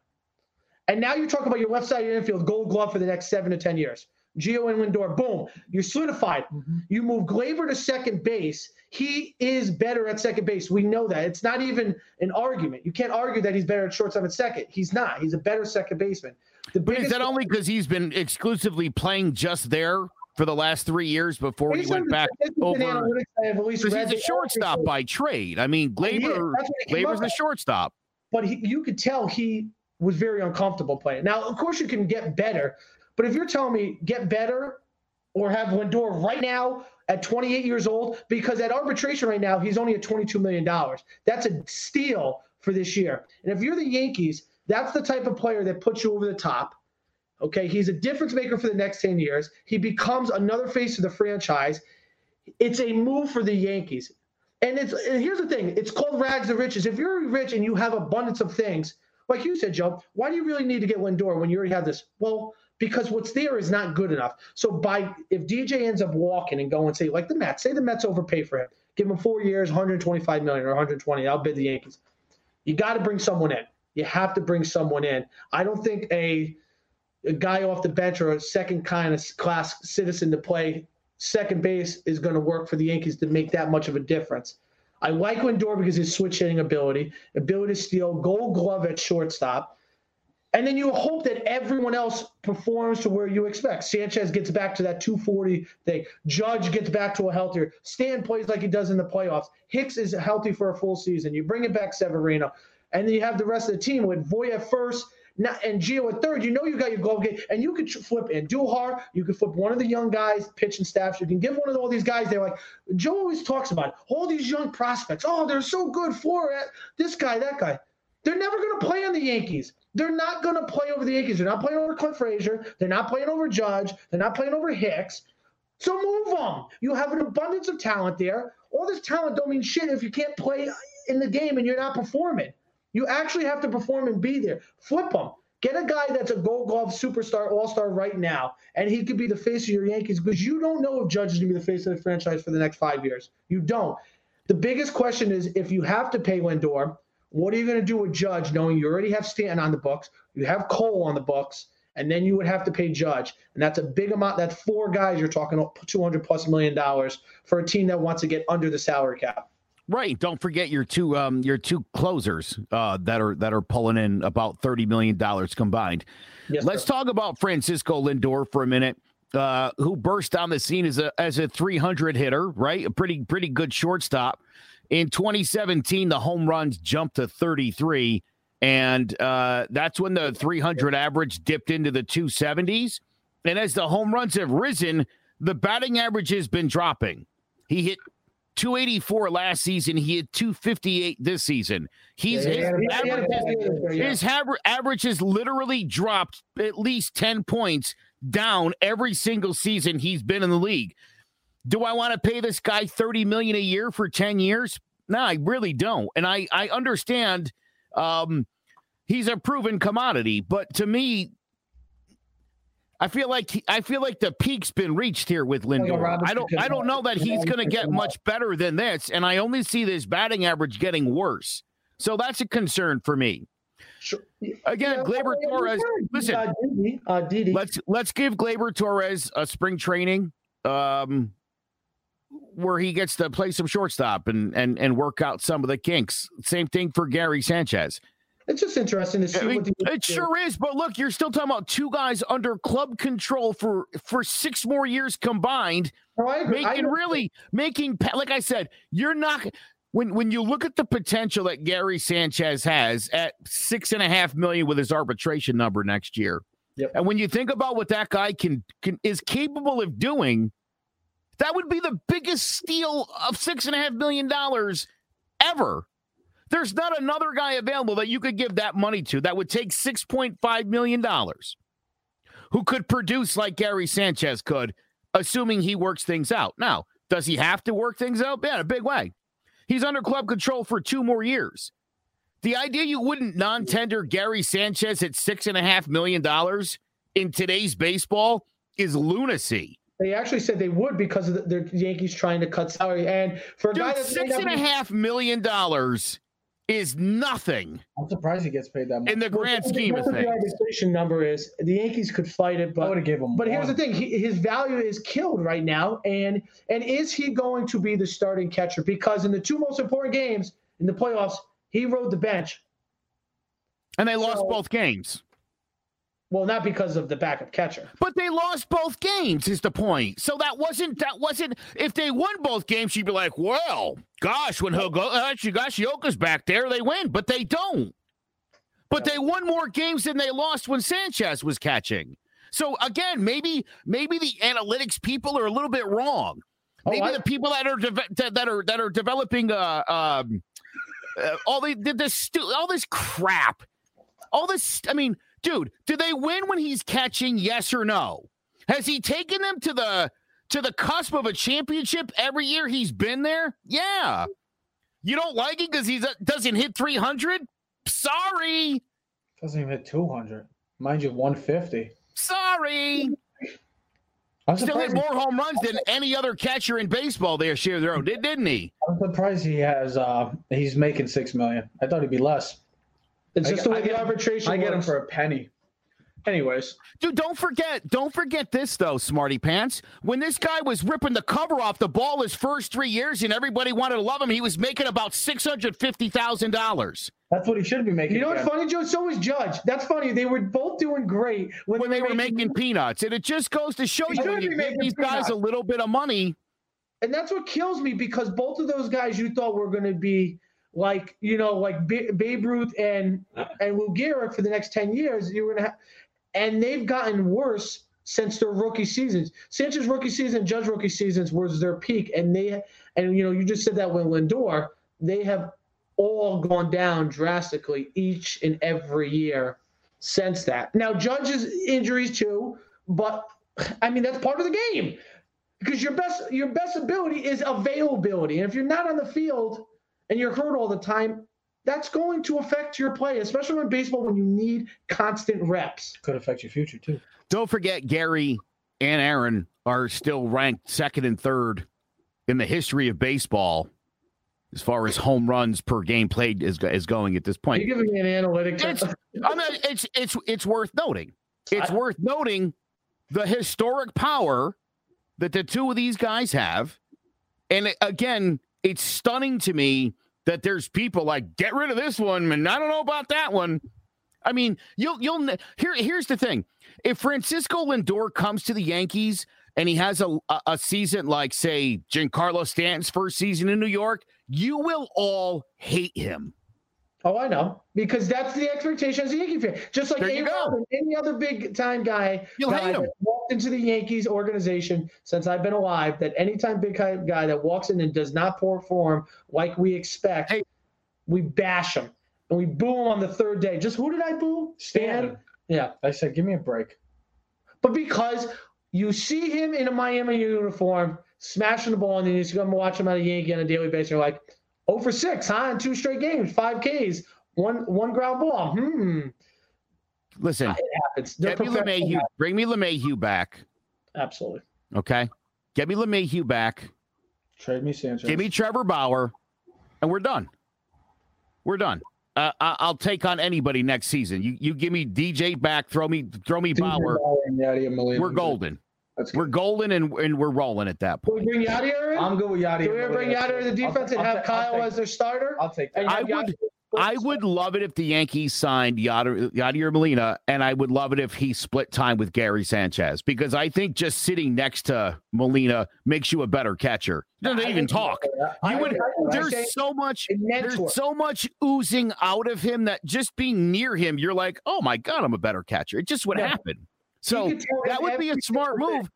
and now you talk about your left side of your infield, Gold Glove for the next seven to ten years. Gio and Lindor, boom, you're solidified. Mm-hmm. You move Gleyber to second base. He is better at second base. We know that. It's not even an argument. You can't argue that he's better at shortstop at second. He's not. He's a better second baseman. The But is that only because he's been exclusively playing just there for the last three years before he went back and over? analytics I have at least Because he's a shortstop by trade. I mean, oh, is. Gleyber, Gleyber's a shortstop. but he, you could tell he was very uncomfortable playing. Now, of course, you can get better, but if you're telling me get better or have Lindor right now at 28 years old, because at arbitration right now he's only at 22 million dollars. That's a steal for this year. And if you're the Yankees, that's the type of player that puts you over the top. Okay, he's a difference maker for the next 10 years. He becomes another face of the franchise. It's a move for the Yankees. And it's and here's the thing: it's called rags to riches. If you're rich and you have abundance of things, like you said, Joe, why do you really need to get Lindor when you already have this? Well, because what's there is not good enough. So by if DJ ends up walking and going, say like the Mets, say the Mets overpay for him, give him four years, 125 million or 120, I'll bid the Yankees. You got to bring someone in. You have to bring someone in. I don't think a a guy off the bench or a second kind of class citizen to play second base is going to work for the Yankees to make that much of a difference. I like Lindor because his switch hitting ability, ability to steal, gold glove at shortstop. And then you hope that everyone else performs to where you expect. Sanchez gets back to that 240 thing. Judge gets back to a healthier. Stan plays like he does in the playoffs. Hicks is healthy for a full season. You bring it back Severino. And then you have the rest of the team with Voy at first and Gio at third. You know you got your glove game. And you could flip in Duhar. You could flip one of the young guys, pitching staffs. You can give one of all these guys, they're like, Joe always talks about it, all these young prospects. Oh, they're so good for it. This guy, that guy. They're never going to play on the Yankees. They're not going to play over the Yankees. They're not playing over Clint Frazier. They're not playing over Judge. They're not playing over Hicks. So move them. You have an abundance of talent there. All this talent don't mean shit if you can't play in the game and you're not performing. You actually have to perform and be there. Flip them. Get a guy that's a Gold Glove superstar, All Star right now, and he could be the face of your Yankees because you don't know if Judge is going to be the face of the franchise for the next five years. You don't. The biggest question is if you have to pay Lindor, What are you going to do with Judge, knowing you already have Stanton on the books, you have Cole on the books, and then you would have to pay Judge, and that's a big amount. That's four guys you're talking 200 plus million dollars for a team that wants to get under the salary cap. Right. Don't forget your two um your two closers uh that are that are pulling in about thirty million dollars combined. Yes, Let's sir. talk about Francisco Lindor for a minute. Uh, who burst on the scene as a as a 300 hitter, right? A pretty pretty good shortstop. In 2017, the home runs jumped to 33, and uh, that's when the 300 average dipped into the 270s. And as the home runs have risen, the batting average has been dropping. He hit 284 last season. He hit 258 this season. He's yeah, his, yeah, average, yeah, his average has literally dropped at least 10 points down every single season he's been in the league. Do I want to pay this guy 30 million a year for 10 years? No, I really don't. And I I understand um he's a proven commodity, but to me I feel like I feel like the peak's been reached here with Lindor. I don't I don't know that he's going to get much better than this, and I only see this batting average getting worse. So that's a concern for me. Sure. Again, yeah, Gleyber Torres. Listen, uh, Didi, uh, Didi. let's let's give Gleyber Torres a spring training, um, where he gets to play some shortstop and and and work out some of the kinks. Same thing for Gary Sanchez. It's just interesting to see. I mean, it sure is, but look, you're still talking about two guys under club control for for six more years combined, oh, making really making. Like I said, you're not when when you look at the potential that Gary Sanchez has at six and a half million with his arbitration number next year, yep. and when you think about what that guy can, can is capable of doing, that would be the biggest steal of six and a half million dollars ever there's not another guy available that you could give that money to that would take $6.5 million who could produce like Gary Sanchez could, assuming he works things out. Now, does he have to work things out? Yeah, in a big way. He's under club control for two more years. The idea you wouldn't non tender Gary Sanchez at $6.5 million in today's baseball is lunacy. They actually said they would because of the, the Yankees trying to cut salary. And for a Dude, guy that's six and a half million dollars is nothing. I'm surprised he gets paid that much in the grand well, scheme of things. The arbitration number is the Yankees could fight it, but I would have him. But one. here's the thing: he, his value is killed right now, and and is he going to be the starting catcher? Because in the two most important games in the playoffs, he rode the bench, and they lost so, both games. Well, not because of the backup catcher. But they lost both games, is the point. So that wasn't that wasn't if they won both games, you'd be like, well, gosh, when Higashioka's back there, they win, but they don't. But yeah. they won more games than they lost when Sanchez was catching. So again, maybe maybe the analytics people are a little bit wrong. Oh, maybe oh, I, the people that are de- that are that are developing uh, um, uh, all the this all this crap, all this. I mean dude, do they win when he's catching? Yes or no? Has he taken them to the to the cusp of a championship every year he's been there? Yeah. You don't like it because he doesn't hit 300? Sorry. Doesn't even hit 200. Mind you, 150. Sorry. I'm Still hit more home runs than any other catcher in baseball this year, though, did, didn't he? I'm surprised he has. Uh, he's making six million. I thought he'd be less. It's just I, the way I the arbitration. I get him for a penny. Anyways, dude, don't forget, don't forget this though, Smarty Pants. When this guy was ripping the cover off the ball his first three years, and everybody wanted to love him, he was making about six hundred fifty thousand dollars. That's what he should be making. You know what's funny, Joe? So was Judge. That's funny. They were both doing great when, when they, were making, making, peanuts, and it just goes to show you when you give these guys a little bit of money. And that's what kills me because both of those guys you thought were going to be like you know like B- Babe Ruth and and Lou Gehrig for the next ten years. You're gonna have, and they've gotten worse since their rookie seasons. Sanchez rookie season, Judge rookie seasons was their peak, and they and you know you just said that with Lindor, they have all gone down drastically each and every year since that. Now Judge's injuries too, but I mean that's part of the game because your best your best ability is availability, and if you're not on the field and you're hurt all the time, that's going to affect your play, especially in baseball when you need constant reps. Could affect your future too. Don't forget, Gary and Aaron are still ranked second and third in the history of baseball as far as home runs per game played is, is going at this point. you giving me an analytic? It's, I mean, it's it's it's worth noting. It's I- worth noting the historic power that the two of these guys have, and again, it's stunning to me that there's people like get rid of this one, and I don't know about that one. I mean, you'll you'll here. Here's the thing: if Francisco Lindor comes to the Yankees and he has a a, season like say Giancarlo Stanton's first season in New York, you will all hate him. Oh, I know because that's the expectation as a Yankee fan. Just like There you go. and any other big time guy, You'll guy that walked into the Yankees organization since I've been alive. That anytime big guy that walks in and does not perform like we expect, Hey. we bash him and we boo him on the third day. Just who did I boo? Stan. Yeah, I said, give me a break. but because you see him in a Miami uniform smashing the ball, and then you come watch him at a Yankee on a daily basis, you're like, oh for six, huh? In two straight games, five Ks, one one ground ball. Hmm. Listen, It happens. They're get me professional LeMahieu, bring me LeMahieu back. Absolutely. Okay. Get me LeMahieu back. Trade me Sanchez. Give me Trevor Bauer, and we're done. We're done. Uh, I- I'll take on anybody next season. You you give me DJ back, throw me throw me DJ Bauer. and Yadier Molina. We're golden. That's We're good. golden, and and we're rolling at that Can we point. bring Yadier in? I'm good with Yadier. Can we ever bring Yadier to the I'll- defense and I'll have take- I'll Kyle take- as their starter? I'll take that. I would- I would love it if the Yankees signed Yadier, Yadier Molina, and I would love it if he split time with Gary Sanchez because I think just sitting next to Molina makes you a better catcher. He doesn't I even talk. I- You would. I- I say There's so much. There's so much oozing out of him that just being near him, you're like, oh my god, I'm a better catcher. It just would Yeah. happen. So You that would be a smart move.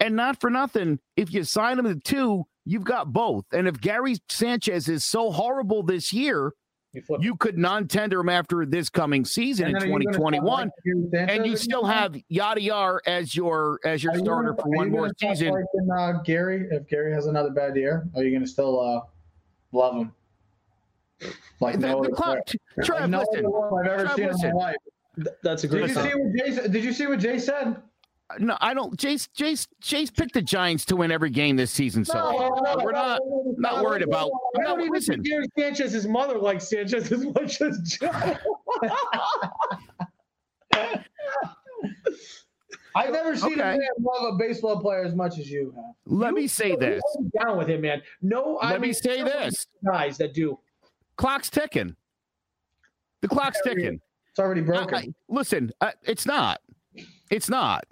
And not for nothing, if you sign him to two, you've got both. And if Gary Sanchez is so horrible this year, You you could non-tender him after this coming season in then you 2021, like and you still have Yadier as your as your Are you starter gonna- for one more season. uh, Gary, if Gary has another bad year, are you going to still uh, love him? Like The, no the clock. Trev, Like no listen. I've ever Trev, listen. In my life. Th- That's a great. Did you comment. see what Jay? Did you see what Jay said? No, I don't. Jace, Jace, Jace picked the Giants to win every game this season. So we're not not worried about. I No, don't even listen, think Gary Sanchez's mother likes Sanchez as much as Joe. *laughs* I've never seen Okay. a man love a baseball player as much as you have. let You- me say you this. hold Down with him, man. No, I Let me mean, say this. Guys that do. Clock's ticking. The clock's ticking. It's already broken. I- listen, uh, it's not. It's not.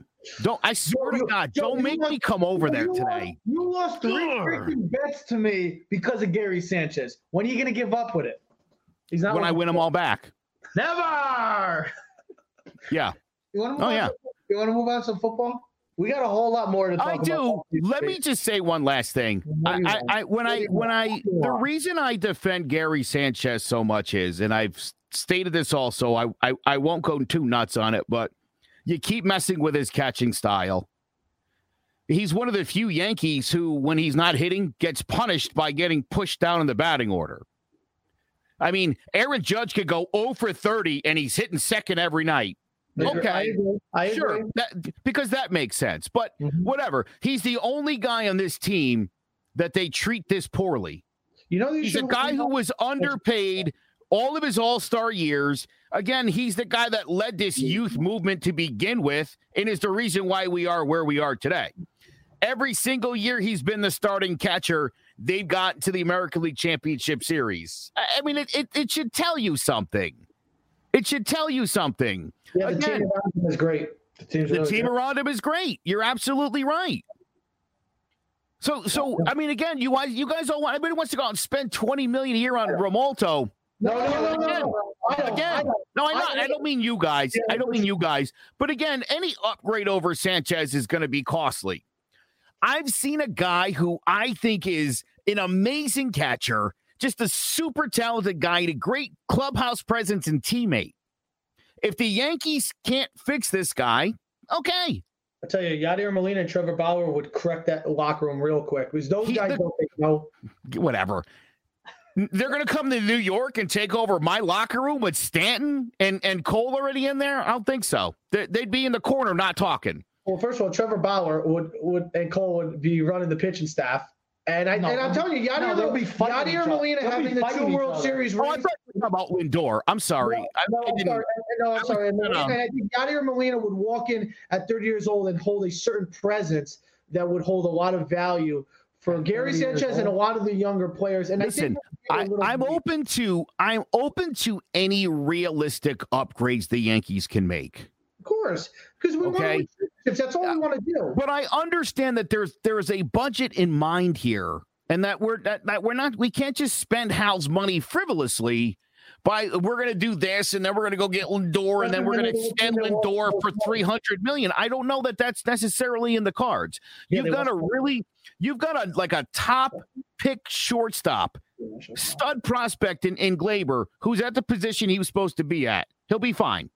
Don't. I swear to God, Joe, don't make lost- me come over there You lost- today. You lost three Ugh. freaking bets to me because of Gary Sanchez. When are you going to give up with it? He's not When I win them all back. Never. Yeah, You want to move Oh, on? yeah. To, you want to move on to some football? We got a whole lot more to talk about. I do. Let me just say one last thing. I, I. I when I when I want? What do you the reason I defend Gary Sanchez so much is, and I've stated this also. I, I I won't go too nuts on it, but you keep messing with his catching style. He's one of the few Yankees who, when he's not hitting, gets punished by getting pushed down in the batting order. I mean, Aaron Judge could go 0 for 30 and he's hitting second every night. I Okay. agree. I agree. Sure, that, because that makes sense. But Mhm. whatever. He's the only guy on this team that they treat this poorly. You know, He's a guy who was underpaid all of his all star years. Again, he's the guy that led this mm-hmm. youth movement to begin with and is the reason why we are where we are today. Every single year he's been the starting catcher, they've gotten to the American League Championship Series. I I mean, it, it, it should tell you something. It should tell you something. Yeah, the Again. team around him is great. The, team's The really team around him is great. You're absolutely right. So, so I mean, again, you guys, you guys all want. Everybody wants to go out and spend twenty million a year on Realmuto. No, no, no, no, Again, no. I don't, I Again, don't. no, I I- not. I don't mean you guys. I don't mean you guys. But again, any upgrade over Sanchez is going to be costly. I've seen a guy who I think is an amazing catcher, just a super talented guy, and a great clubhouse presence and teammate. If the Yankees can't fix this guy, okay, I tell you, Yadier Molina and Trevor Bauer would correct that locker room real quick because those He- guys the- don't think no. whatever. They're going to come to New York and take over my locker room with Stanton and, and Cole already in there? I don't think so. They- They'd be in the corner not talking. Well, first of all, Trevor Bauer would would and Cole would be running the pitching staff. And, I, No, and I'm telling you, Yadier, no, be fighting Yadier each and other. Molina having the two World other. Series Oh, I rings. thought you were talking about Lindor. I'm sorry. I, No, I I'm didn't- sorry. No, I'm sorry. And No, no. Molina, I think Yadier Molina would walk in at 30 years old and hold a certain presence that would hold a lot of value for Gary Sanchez and a lot of the younger players. And Listen, I I, think a little I'm bit- open to I'm open to any realistic upgrades the Yankees can make. Of course, because we Okay. want to, that's all we want to do. But I understand that there's there is a budget in mind here, and that we're that, that we're not we can't just spend Hal's money frivolously. By we're going to do this, and then we're going to go get Lindor, and then we're going to extend Lindor for three hundred million. I don't know that that's necessarily in the cards. Yeah, You've got a really, you've got a like a top pick shortstop, stud prospect in, in Gleyber, who's at the position he was supposed to be at. He'll be fine.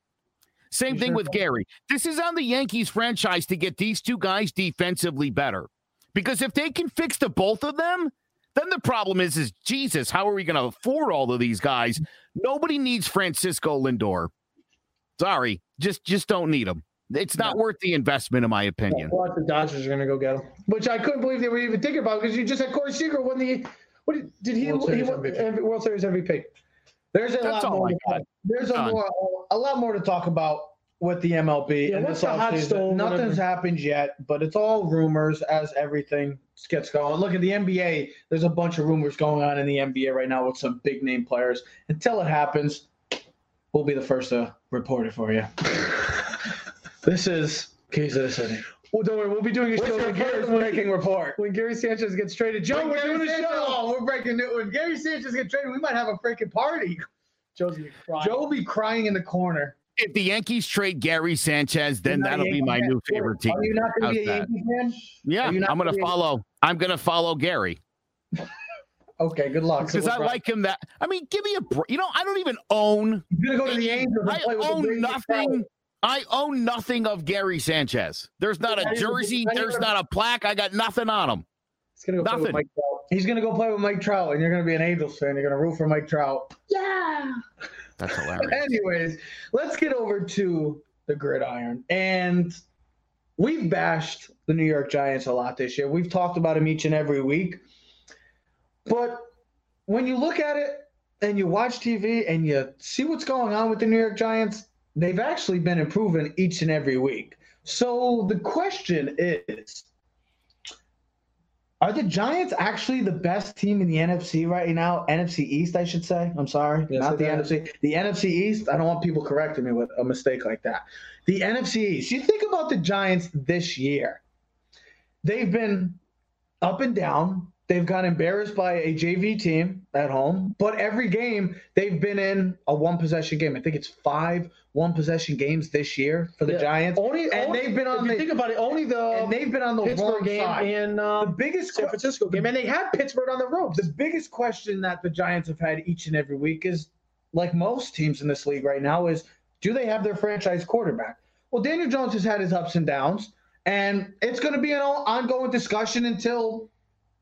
Same You thing sure with Gary. This is on the Yankees franchise to get these two guys defensively better. Because if they can fix the both of them, then the problem is, is Jesus, how are we going to afford all of these guys? Nobody needs Francisco Lindor. Sorry, just just don't need him. It's not worth the investment, in my opinion. Well, the Dodgers are going to go get him, which I couldn't believe they were even thinking about because you just had Corey Seager win the what did, did he, World he Series won- MVP. World Series MVP. There's a That's lot more. I to- There's a more, a lot more to talk about with the MLB. Yeah, in what's this offseason. Nothing's whatever. happened yet, but it's all rumors as everything gets going. Look at the NBA. There's a bunch of rumors going on in the NBA right now with some big name players. Until it happens, we'll be the first to report it for you. *laughs* this is Keys of the City. Well, don't worry, we'll be doing a What's show your when Gary, breaking report? when Gary Sanchez gets traded. Joe, When we're Gary doing a Sanchez- show. Oh, we're breaking it. When Gary Sanchez gets traded, we might have a freaking party. Joe's gonna cry. Joe will be crying in the corner. If the Yankees trade Gary Sanchez, then You're not a that'll be my fan. new favorite team. Are you not going to be a How's that? Yankee fan? Yeah, Are you not I'm going to follow. I'm going to follow Gary *laughs* Okay, good luck. because I like him. That I mean, give me a break. You know, I don't even own. You're gonna go to the Angels I play with the own Brady nothing. I own nothing of Gary Sanchez. There's not a Not even- jersey. There's not a plaque. I got nothing on him. He's gonna go play with Nothing. Mike Trout. He's gonna go play with Mike Trout, and you're gonna be an Angels fan. You're gonna root for Mike Trout. Yeah. That's *laughs* hilarious. Anyways, let's get over to the gridiron. And we've bashed the New York Giants a lot this year. We've talked about them each and every week. But when you look at it and you watch TV and you see what's going on with the New York Giants, they've actually been improving each and every week. So the question is are the Giants actually the best team in the NFC right now? NFC East, I should say. I'm sorry, Yes, not the is. NFC. The NFC East. I don't want people correcting me with a mistake like that. The NFC East. You think about the Giants this year. They've been up and down. They've got embarrassed by a JV team at home, but every game they've been in a one possession game. I think it's five one possession games this year for the Yeah. Giants. Only, And only- they've been on If you the- think about it, only the and they've been on the Pittsburgh wrong game side. and the um, biggest San Francisco game, and they had Pittsburgh on the ropes. the biggest question that the Giants have had each and every week is, like most teams in this league right now, is do they have their franchise quarterback? Well, Daniel Jones has had his ups and downs, and it's going to be an ongoing discussion until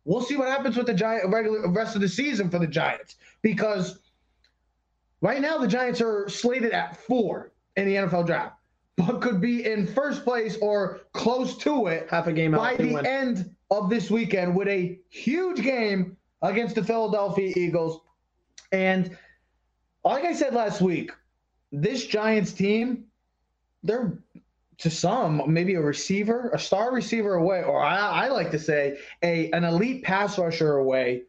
we'll see what happens with the Giant regular rest of the season for the Giants because right now the Giants are slated at four in the NFL draft, but could be in first place or close to it half a game by the win. end of this weekend with a huge game against the Philadelphia Eagles. And like I said last week, this Giants team, they're to some maybe a receiver, a star receiver away, or I, I like to say a an elite pass rusher away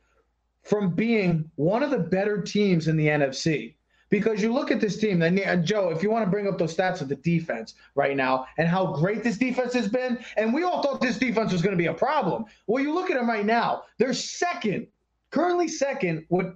from being one of the better teams in the NFC. Because you look at this team, and Joe, if you want to bring up those stats of the defense right now and how great this defense has been, and we all thought this defense was going to be a problem. Well, you look at them right now; they're second, currently second with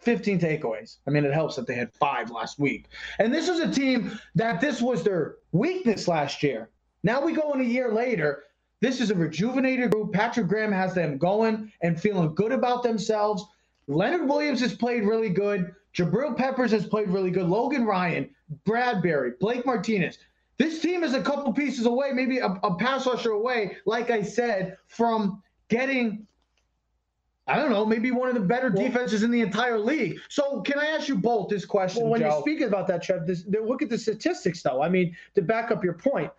15 takeaways. I mean, it helps that they had five last week. And this is a team that this was their weakness last year. Now we go in a year later. This is a rejuvenated group. Patrick Graham has them going and feeling good about themselves. Leonard Williams has played really good. Jabril Peppers has played really good. Logan Ryan, Bradberry, Blake Martinez. This team is a couple pieces away, maybe a, a pass rusher away, like I said, from getting I don't know, maybe one of the better Well- defenses in the entire league. So, can I ask you both this question, Well, when Joe? you're speaking about that, Trev, this, look at the statistics, though. I mean, to back up your point,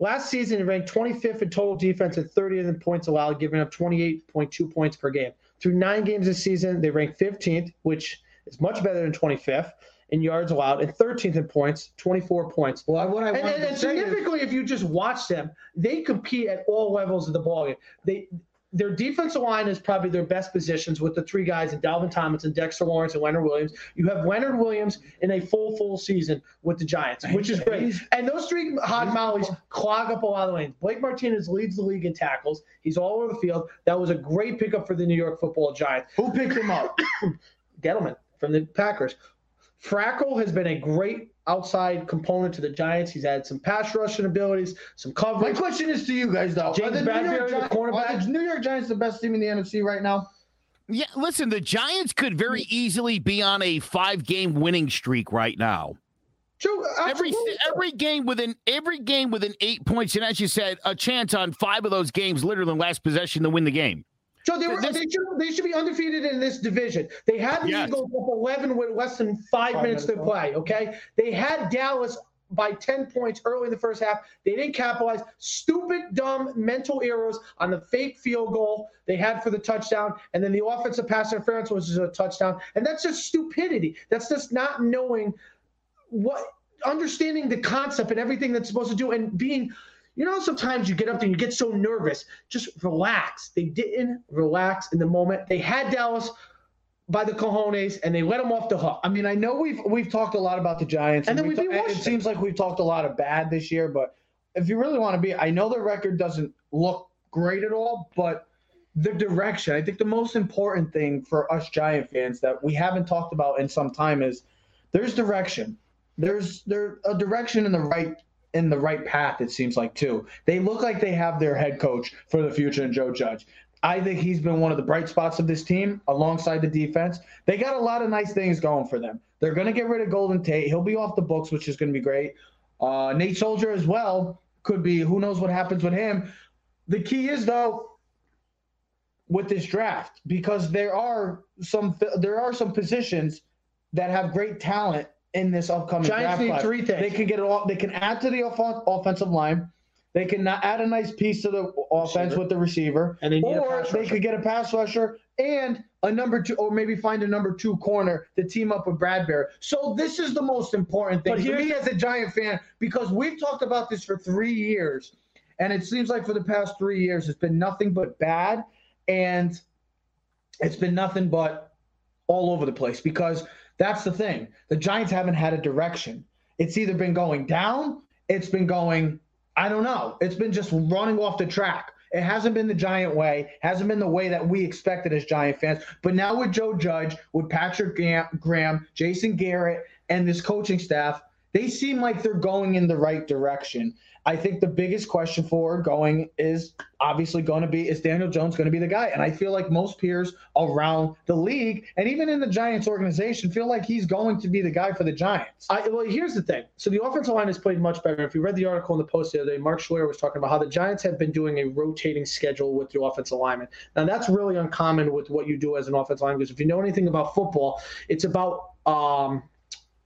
Last season, ranked 25th in total defense and 30th in points allowed, giving up 28.2 points per game. Through nine games this season, they ranked 15th, which is much better than 25th in yards allowed and 13th in points, 24 points. Well, what I And, and, say is- significantly, if you just watch them, they compete at all levels of the ballgame. They their defensive line is probably their best positions with the three guys in Dalvin Thomas and Dexter Lawrence and Leonard Williams. You have Leonard Williams in a full full season with the Giants, which is great. And those three hog mollies clog up a lot of lanes. Blake Martinez leads the league in tackles. He's all over the field. That was a great pickup for the New York Football Giants. Who picked him up? *coughs* Gettleman from the Packers. Fackrell has been a great outside component to the Giants. He's had some pass rushing abilities, some coverage. My question is to you guys, though. James are the New York Bradberry, the cornerback? Are the New York Giants the best team in the NFC right now? Yeah, listen, the Giants could very easily be on a five game winning streak right now. Joe, Every every game within every game within eight points, and as you said, a chance on five of those games, literally in last possession to win the game. Joe, they, were, this- they, should, they should be undefeated in this division. They had the Yes. Eagles up 11 with less than five, Five minutes to play, okay? They had Dallas by 10 points early in the first half. They didn't capitalize. Stupid, dumb mental errors on the fake field goal they had for the touchdown. And then the offensive pass interference was a touchdown. And that's just stupidity. That's just not knowing what, understanding the concept and everything that's supposed to do and being. You know, sometimes you get up there and you get so nervous. Just relax. They didn't relax in the moment. They had Dallas by the cojones and they let them off the hook. I mean, I know we've we've talked a lot about the Giants, And then we ta- it seems like we've talked a lot of bad this year. But if you really want to be, I know the record doesn't look great at all, but the direction. I think the most important thing for us Giant fans that we haven't talked about in some time is there's direction. There's there a direction in the right in the right path. It seems like too. They look like they have their head coach for the future in Joe Judge. I think he's been one of the bright spots of this team alongside the defense. They got a lot of nice things going for them. They're going to get rid of Golden Tate. He'll be off the books, which is going to be great. Uh, Nate Solder as well could be. Who knows what happens with him? The key is though with this draft because there are some there are some positions that have great talent in this upcoming Giants draft need class. three things. They can get it all. They can add to the offen- offensive line. They can add a nice piece to the offense Receiver. with the receiver, And they need or pass they could get a pass rusher and a number two, or maybe find a number two corner to team up with Bradberry. So this is the most important thing But for me as a Giant fan because we've talked about this for three years, and it seems like for the past three years it's been nothing but bad, and it's been nothing but all over the place because that's the thing. The Giants haven't had a direction. It's either been going down, it's been going, I don't know, it's been just running off the track. It hasn't been the Giant way, hasn't been the way that we expected as Giant fans. But now with Joe Judge, with Patrick Graham, Jason Garrett, and this coaching staff, they seem like they're going in the right direction. I think the biggest question for going is obviously going to be is Daniel Jones going to be the guy? And I feel like most peers around the league and even in the Giants organization feel like he's going to be the guy for the Giants. I, well, here's the thing. So the offensive line has played much better. If you read the article in the Post the other day, Mark Schler was talking about how the Giants have been doing a rotating schedule with the offensive linemen. Now that's really uncommon with what you do as an offensive lineman because if you know anything about football, it's about um,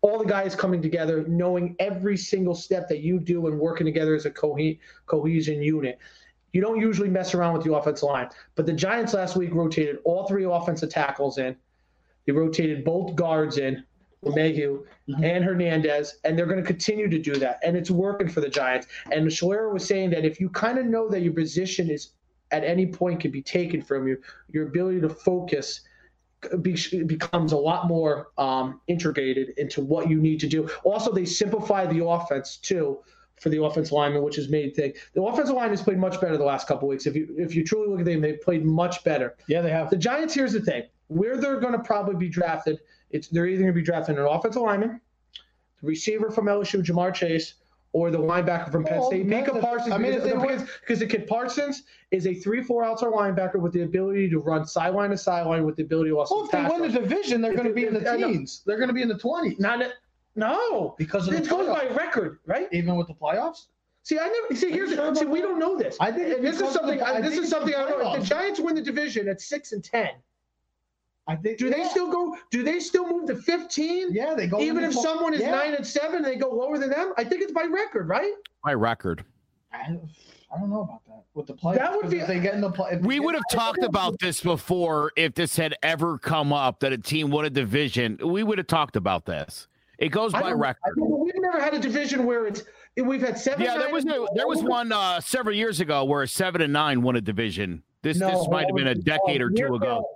all the guys coming together, knowing every single step that you do and working together as a cohe- cohesion unit. You don't usually mess around with the offensive line. But the Giants last week rotated all three offensive tackles in. They rotated both guards in, Lemieux mm-hmm. and Hernandez, and they're going to continue to do that. And it's working for the Giants. And Schler was saying that if you kind of know that your position is at any point can be taken from you, your ability to focus be, becomes a lot more um, integrated into what you need to do. Also, they simplify the offense too for the offensive lineman, which has made thing. The offensive line has played much better the last couple weeks. If you if you truly look at them, they've played much better. Yeah, they have. The Giants, here's the thing: where they're going to probably be drafted, it's they're either going to be drafting an offensive lineman, the receiver from LSU, Ja'Marr Chase, or the linebacker from Penn Well, State, Micah a- Parsons. I mean, because, they because, because the kid Parsons is a three-four outside linebacker with the ability to run sideline to sideline with the ability to also Well, if they win the division, they're going to be in the teens. They're going to be in the 20s Not no, because of the it goes by record, right? Even with the playoffs? See, I never see. Here's sure see, we don't know this. I think this is something. the- I, this is something I don't know. If the. Giants win the division at six and ten, I think. do they yeah. still go? Do they still move to fifteen? Yeah, they go. Even if tw- someone is yeah. nine and seven, they go lower than them. I think it's by record, right? By record. I, I don't know about that with the play. That would be- if they get in the play. We would have talked about this before if this had ever come up that a team won a division. We would have talked about this. It goes I by don't- record. We've never had a division where it's we've had seven. Yeah, there was a, there was one uh, several years ago where a seven and nine won a division. This No, this might have been a decade or two ago.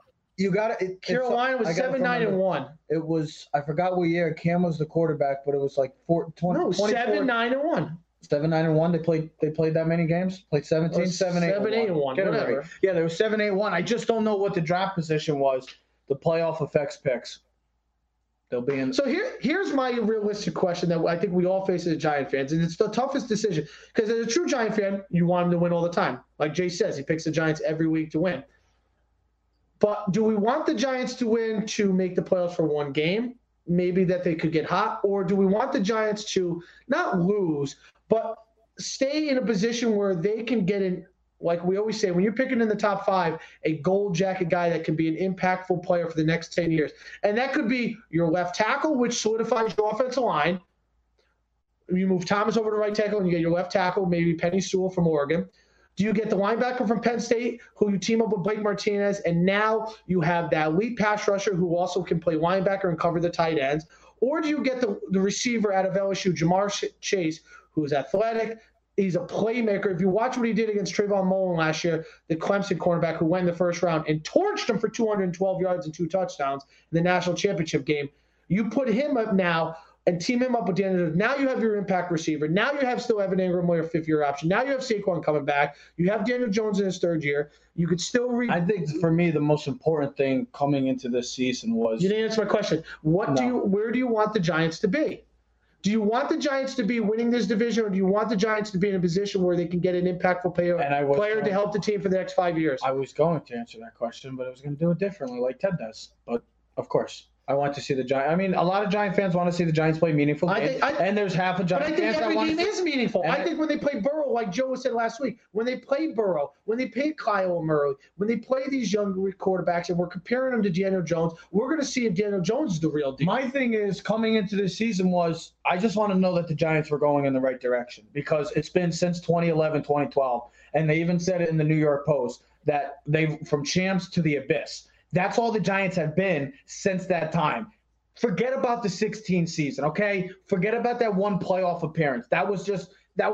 You got it. Carolina was seven nine and one. It was I forgot what year Cam was the quarterback, but it was like four, 20, No, 24 seven nine and one. seven, nine and one. They played they played that many games. Played 17, 7, 8, seven, eight, and one, Get it whatever. right. Yeah, there was seven, eight, one. I just don't know what the draft position was. The playoff effects picks. They'll be in. So here, here's my realistic question that I think we all face as Giant fans, and it's the toughest decision because as a true Giant fan, you want them to win all the time. Like Jay says, he picks the Giants every week to win. But do we want the Giants to win to make the playoffs for one game? Maybe that they could get hot, or do we want the Giants to not lose, but stay in a position where they can get in? Like we always say, when you're picking in the top five, a gold jacket guy that can be an impactful player for the next 10 years. And that could be your left tackle, which solidifies your offensive line. You move Thomas over to right tackle and you get your left tackle, maybe Penei Sewell from Oregon. Do you get the linebacker from Penn State, who you team up with Blake Martinez, and now you have that elite pass rusher who also can play linebacker and cover the tight ends? Or do you get the, the receiver out of LSU, Ja'Marr Chase, who's athletic? He's a playmaker. If you watch what he did against Trayvon Mullen last year, the Clemson cornerback who went the first round and torched him for 212 yards and two touchdowns in the national championship game, you put him up now and team him up with Daniel Jones. Now you have your impact receiver. Now you have still Evan Engram, your fifth year option. Now you have Saquon coming back. You have Daniel Jones in his third year. You could still read. I think for me the most important thing coming into this season was You didn't answer my question. What do you? Where do you want the Giants to be? Do you want the Giants to be winning this division, or do you want the Giants to be in a position where they can get an impactful player, And I was player to help the team for the next five years? I was going to answer that question, but I was going to do it differently, like Ted does. But of course, I want to see the Giants. I mean, a lot of Giant fans want to see the Giants play meaningful I games, think- I- and there's half a giant. But I think every game see. is meaningful. I I- think when they play Burrow, like Joe said last week, when they play Burrow, when they play Kyle Murray, when they play these young quarterbacks, and we're comparing them to Daniel Jones, we're going to see if Daniel Jones is the real deal. My thing is coming into this season was I just want to know that the Giants were going in the right direction because it's been since 2011, 2012, and they even said it in the New York Post that they from champs to the abyss. That's all the Giants have been since that time. Forget about the 16 season, okay? Forget about that one playoff appearance. That was just that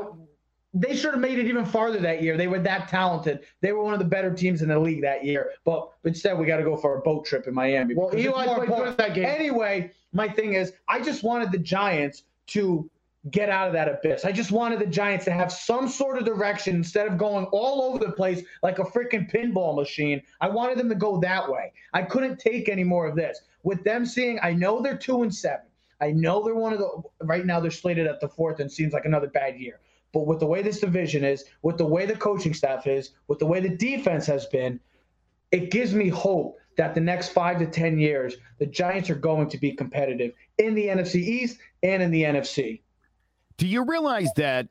they should have made it even farther that year. They were that talented. They were one of the better teams in the league that year. But instead, we got to go for a boat trip in Miami. well, Eli played that game. Anyway, my thing is, I just wanted the Giants to get out of that abyss. I just wanted the Giants to have some sort of direction instead of going all over the place like a freaking pinball machine. I wanted them to go that way. I couldn't take any more of this. With them seeing, I know they're two and seven. I know they're one of the right now they're slated at the fourth and seems like another bad year. But with the way this division is, with the way the coaching staff is, with the way the defense has been, it gives me hope that the next five to 10 years, the Giants are going to be competitive in the NFC East and in the NFC. Do you realize that?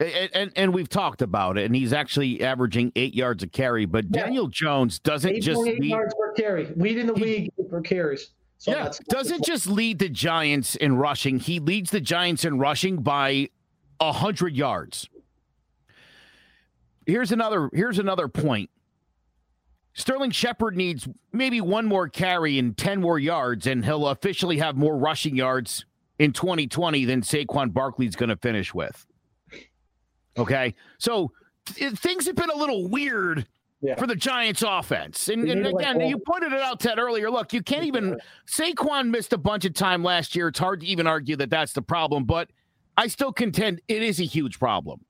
And, and and we've talked about it, and he's actually averaging eight yards a carry. But Yeah. Daniel Jones doesn't just 8.8 lead, yards per carry, leading the He- league for carries. So yeah, that's- doesn't just lead the Giants in rushing. He leads the Giants in rushing by a hundred yards. Here's another. Here's another point. Sterling Shepard needs maybe one more carry and ten more yards, and he'll officially have more rushing yards in 2020 than Saquon Barkley's going to finish with. Okay, so th- things have been a little weird Yeah. for the Giants offense. And, and need to let again, go. you pointed it out, Ted, earlier. Look, you can't even, Saquon missed a bunch of time last year. It's hard to even argue that that's the problem, but I still contend it is a huge problem.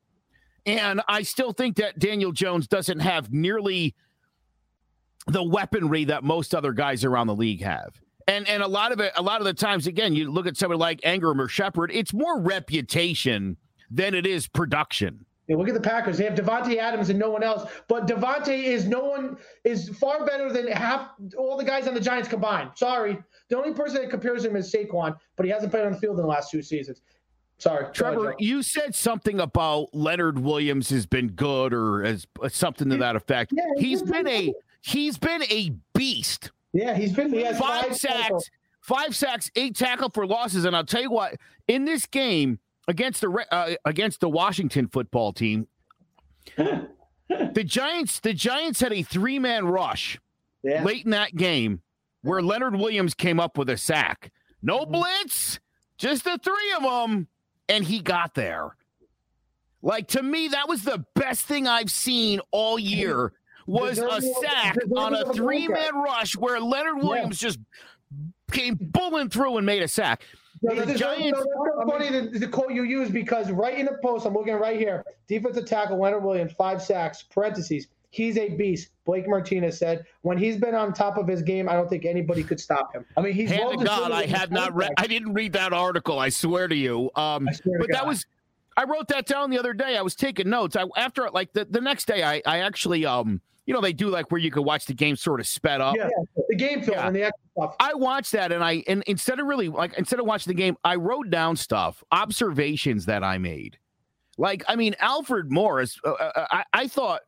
And I still think that Daniel Jones doesn't have nearly the weaponry that most other guys around the league have. And and a lot of it, a lot of the times, again, you look at somebody like Engram or Shepard, it's more reputation than it is production. Yeah, look at the Packers. They have Davante Adams and no one else. But Davante is no one is far better than half all the guys on the Giants combined. Sorry. The only person that compares him is Saquon, but he hasn't played on the field in the last two seasons. Sorry. Go ahead, Trevor, you said something about Leonard Williams has been good or as something to that effect. Yeah, he's he's been been a he's been a beast. Yeah, he's been he has Five five sacks, five sacks, eight tackle for losses. And I'll tell you what, in this game, against the uh, against the Washington football team. *laughs* the Giants the Giants had a three man rush yeah. late in that game where Leonard Williams came up with a sack. No mm-hmm. blitz, just the three of them, and he got there. Like to me, that was the best thing I've seen all year. Was a sack on a three man rush where Leonard Williams yeah. just came bulling through and made a sack. No, the Giants. so funny the, the quote you use because right in the post, I'm looking right here. Defensive tackle Leonard Williams, five sacks, parentheses. He's a beast. Blake Martinez said when he's been on top of his game, I don't think anybody could stop him. I mean, he's hand to God, I have not read. I didn't read that article. I swear to you. Um, but to that was. I wrote that down the other day. I was taking notes. I after like the, the next day, I I actually um you know, they do like where you could watch the game sort of sped up. Yeah, the game film yeah. and the extra stuff. I watched that and I and instead of really like instead of watching the game, I wrote down stuff, observations that I made. Like, I mean, Alfred Morris, uh, uh, uh I, I thought,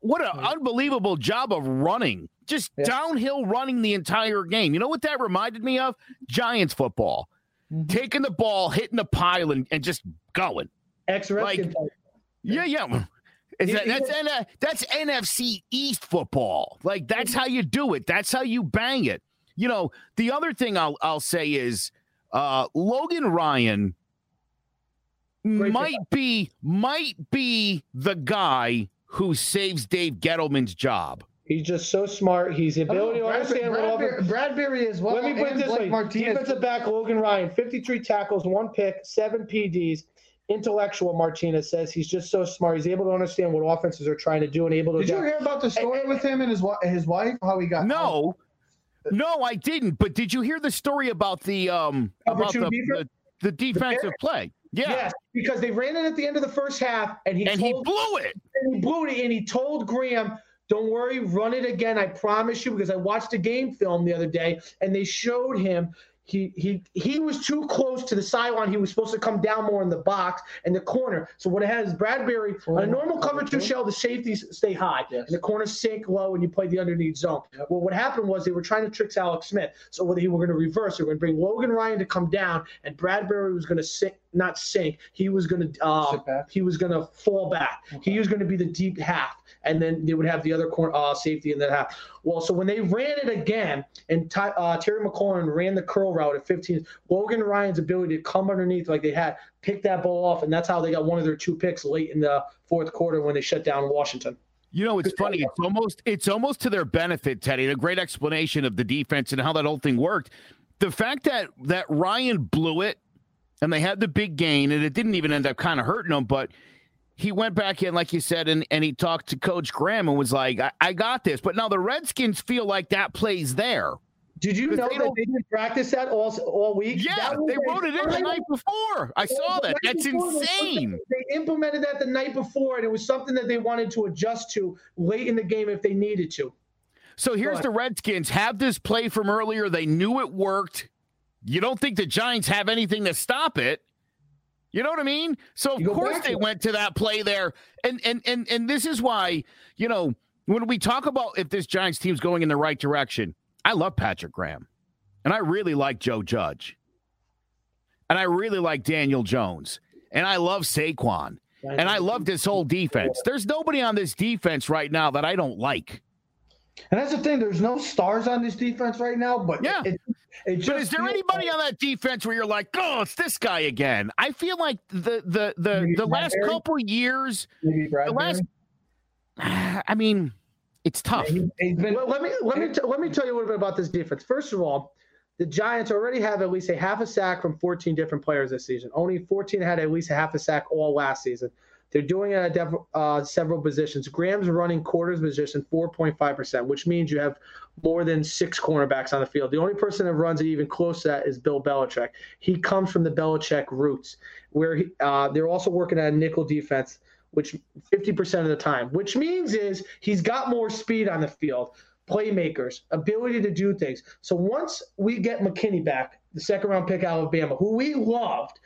what an unbelievable job of running, just yeah. downhill running the entire game. You know what that reminded me of? Giants football, mm-hmm. taking the ball, hitting the pile, and, and just going. X like, yeah, yeah. That, that's N- that's NFC East football. Like that's how you do it. That's how you bang it. You know, the other thing I'll I'll say is uh, Logan Ryan Great might be might be the guy who saves Dave Gettleman's job. He's just so smart. He's the ability oh, to understand Bradberry, what Bradberry is well. Let me put it this Blake way: Martinez. defensive back Logan Ryan, 53 tackles, one pick, seven PDs intellectual Martinez says he's just so smart. He's able to understand what offenses are trying to do and able to. Did do. you hear about the story and, with him and his his wife? How he got? No, out? no, I didn't. But did you hear the story about the um about the, the, the defensive the play? Yeah. Yes, because they ran it at the end of the first half, and he and told, he blew it. And he blew it, and he told Graham. Don't worry, run it again. I promise you, because I watched a game film the other day and they showed him he he he was too close to the sideline. He was supposed to come down more in the box and the corner. So what it has is Bradberry oh, on a normal cover two shell, the safeties stay high yes. and the corners sink low and you play the underneath zone. Yep. Well, what happened was they were trying to trick Alex Smith. So whether he were going to reverse, they were going to bring Logan Ryan to come down and Bradberry was going to sink, not sink. He was going to uh, he was going to fall back. Okay. He was going to be the deep half and then they would have the other corner uh, safety in that half. Well, so when they ran it again, and Ty, uh, Terry McLaurin ran the curl route at 15, Logan Ryan's ability to come underneath like they had, pick that ball off, and that's how they got one of their two picks late in the fourth quarter when they shut down Washington. You know, it's funny. It's almost it's almost to their benefit, Teddy. A great explanation of the defense and how that whole thing worked. The fact that that Ryan blew it, and they had the big gain, and it didn't even end up kind of hurting them, but he went back in, like you said, and, and he talked to Coach Graham and was like, I, I got this. But now the Redskins feel like that plays there. Did you know they that they didn't practice that all all week? Yeah, they wrote it in the night before. I saw that. That's insane. They implemented that the night before, and it was something that they wanted to adjust to late in the game if they needed to. So here's the Redskins have this play from earlier. They knew it worked. You don't think the Giants have anything to stop it? You know what I mean? So of course they went to that play there. And and and and this is why, you know, when we talk about if this Giants team's going in the right direction, I love Patrick Graham. And I really like Joe Judge. And I really like Daniel Jones. And I love Saquon. And I love this whole defense. There's nobody on this defense right now that I don't like. And that's the thing. There's no stars on this defense right now, but yeah. It, it but is there anybody like, on that defense where you're like, oh, it's this guy again? I feel like the the the the last Barry? couple years, the last. *sighs* I mean, it's tough. Been, well, let me let me t- let me tell you a little bit about this defense. First of all, the Giants already have at least a half a sack from 14 different players this season. Only 14 had at least a half a sack all last season. They're doing it at dev- uh, several positions. Graham's running quarters position 4.5%, which means you have more than six cornerbacks on the field. The only person that runs it even close to that is Bill Belichick. He comes from the Belichick roots, where he, uh, they're also working at a nickel defense, which 50% of the time, which means is he's got more speed on the field, playmakers, ability to do things. So once we get McKinney back, the second round pick Alabama, who we loved,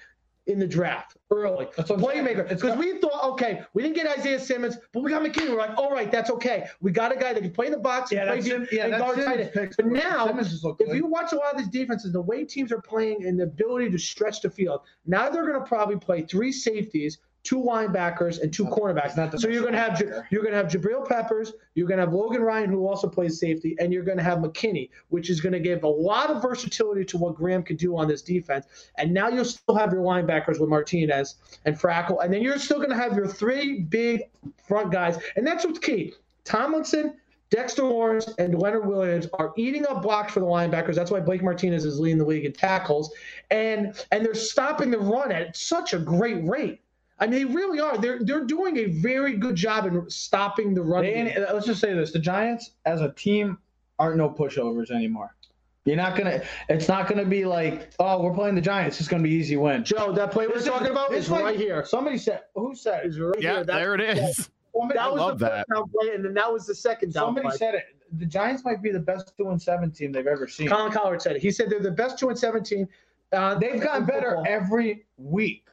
in the draft early. That's Playmaker. Because we thought, okay, we didn't get Isaiah Simmons, but we got McKinney. We're like, all right, that's okay. We got a guy that can play in the box Yeah, and play deep yeah, and guard tight end. But now, Simmons has looked if you watch a lot of these defenses, the way teams are playing and the ability to stretch the field, now they're going to probably play three safeties, two linebackers, and two Not- cornerbacks. not So you're going to have you're going to have Jabril Peppers, you're going to have Logan Ryan, who also plays safety, and you're going to have McKinney, which is going to give a lot of versatility to what Graham could do on this defense. And now you'll still have your linebackers with Martinez and Fackrell, and then you're still going to have your three big front guys, and that's what's key. Tomlinson. Dexter Lawrence and Leonard Williams are eating up blocks for the linebackers. That's why Blake Martinez is leading the league in tackles, and and they're stopping the run at such a great rate. I mean, they really are. They're they're doing a very good job in stopping the run. They game. let's just say this: the Giants, as a team, aren't no pushovers anymore. You're not gonna. It's not gonna be like, oh, we're playing the Giants. It's gonna be easy win. Joe, that play we're talking about is might- right here. Somebody said, who said it? Is right Yeah, here. That, there it is. Somebody, That was love the that. down play, and then that was the second down somebody play. said it. The Giants might be the best two and seven team they've ever seen. Colin Cowherd said it. He said they're the best two and seventeen. Uh, They've gotten better football. every week.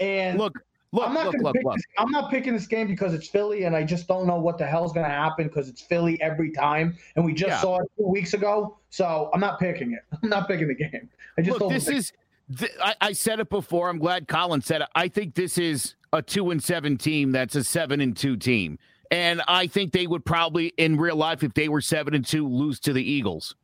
And Look, look, I'm not look, look, look. This, I'm not picking this game because it's Philly, and I just don't know what the hell's gonna happen because it's Philly every time, and we just Yeah. saw it two weeks ago. So I'm not picking it. *laughs* I'm not picking the game. I just Look, don't this is. Th- I, I said it before. I'm glad Colin said it. I think this is a two and seven team. That's a seven and two team, and I think they would probably, in real life, if they were seven and two, lose to the Eagles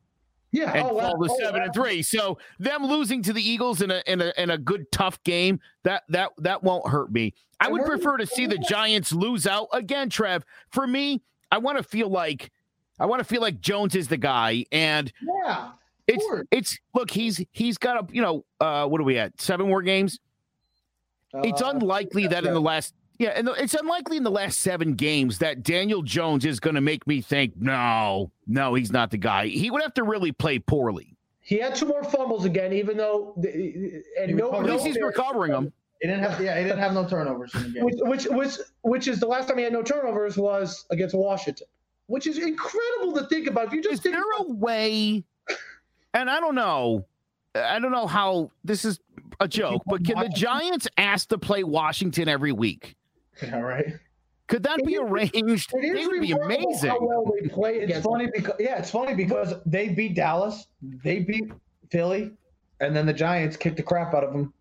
Yeah. and oh, wow. fall to Oh, seven wow. and three. So them losing to the Eagles in a in a in a good tough game that that that won't hurt me. I And would prefer to see the Giants lose out again, Trev. For me, I want to feel like I want to feel like Jones is the guy, and yeah. it's course. it's look he's he's got a you know uh what are we at seven more games. It's Uh, unlikely that in the last yeah, and it's unlikely in the last seven games that Daniel Jones is going to make me think no, no, he's not the guy. He would have to really play poorly. He had two more fumbles again, even though and He no, At least he's recovering them. He didn't have. Yeah, he didn't have no turnovers in the game. which, which which which is the last time he had no turnovers was against Washington, which is incredible to think about. If you Is just think there a way? And I don't know. I don't know how this is a joke, but can the Giants ask to play Washington every week? *laughs* Yeah, right. Could that It be is- arranged? it would be amazing. How well they play It's against funny because yeah, it's funny because they beat Dallas, they beat Philly, and then the Giants kicked the crap out of them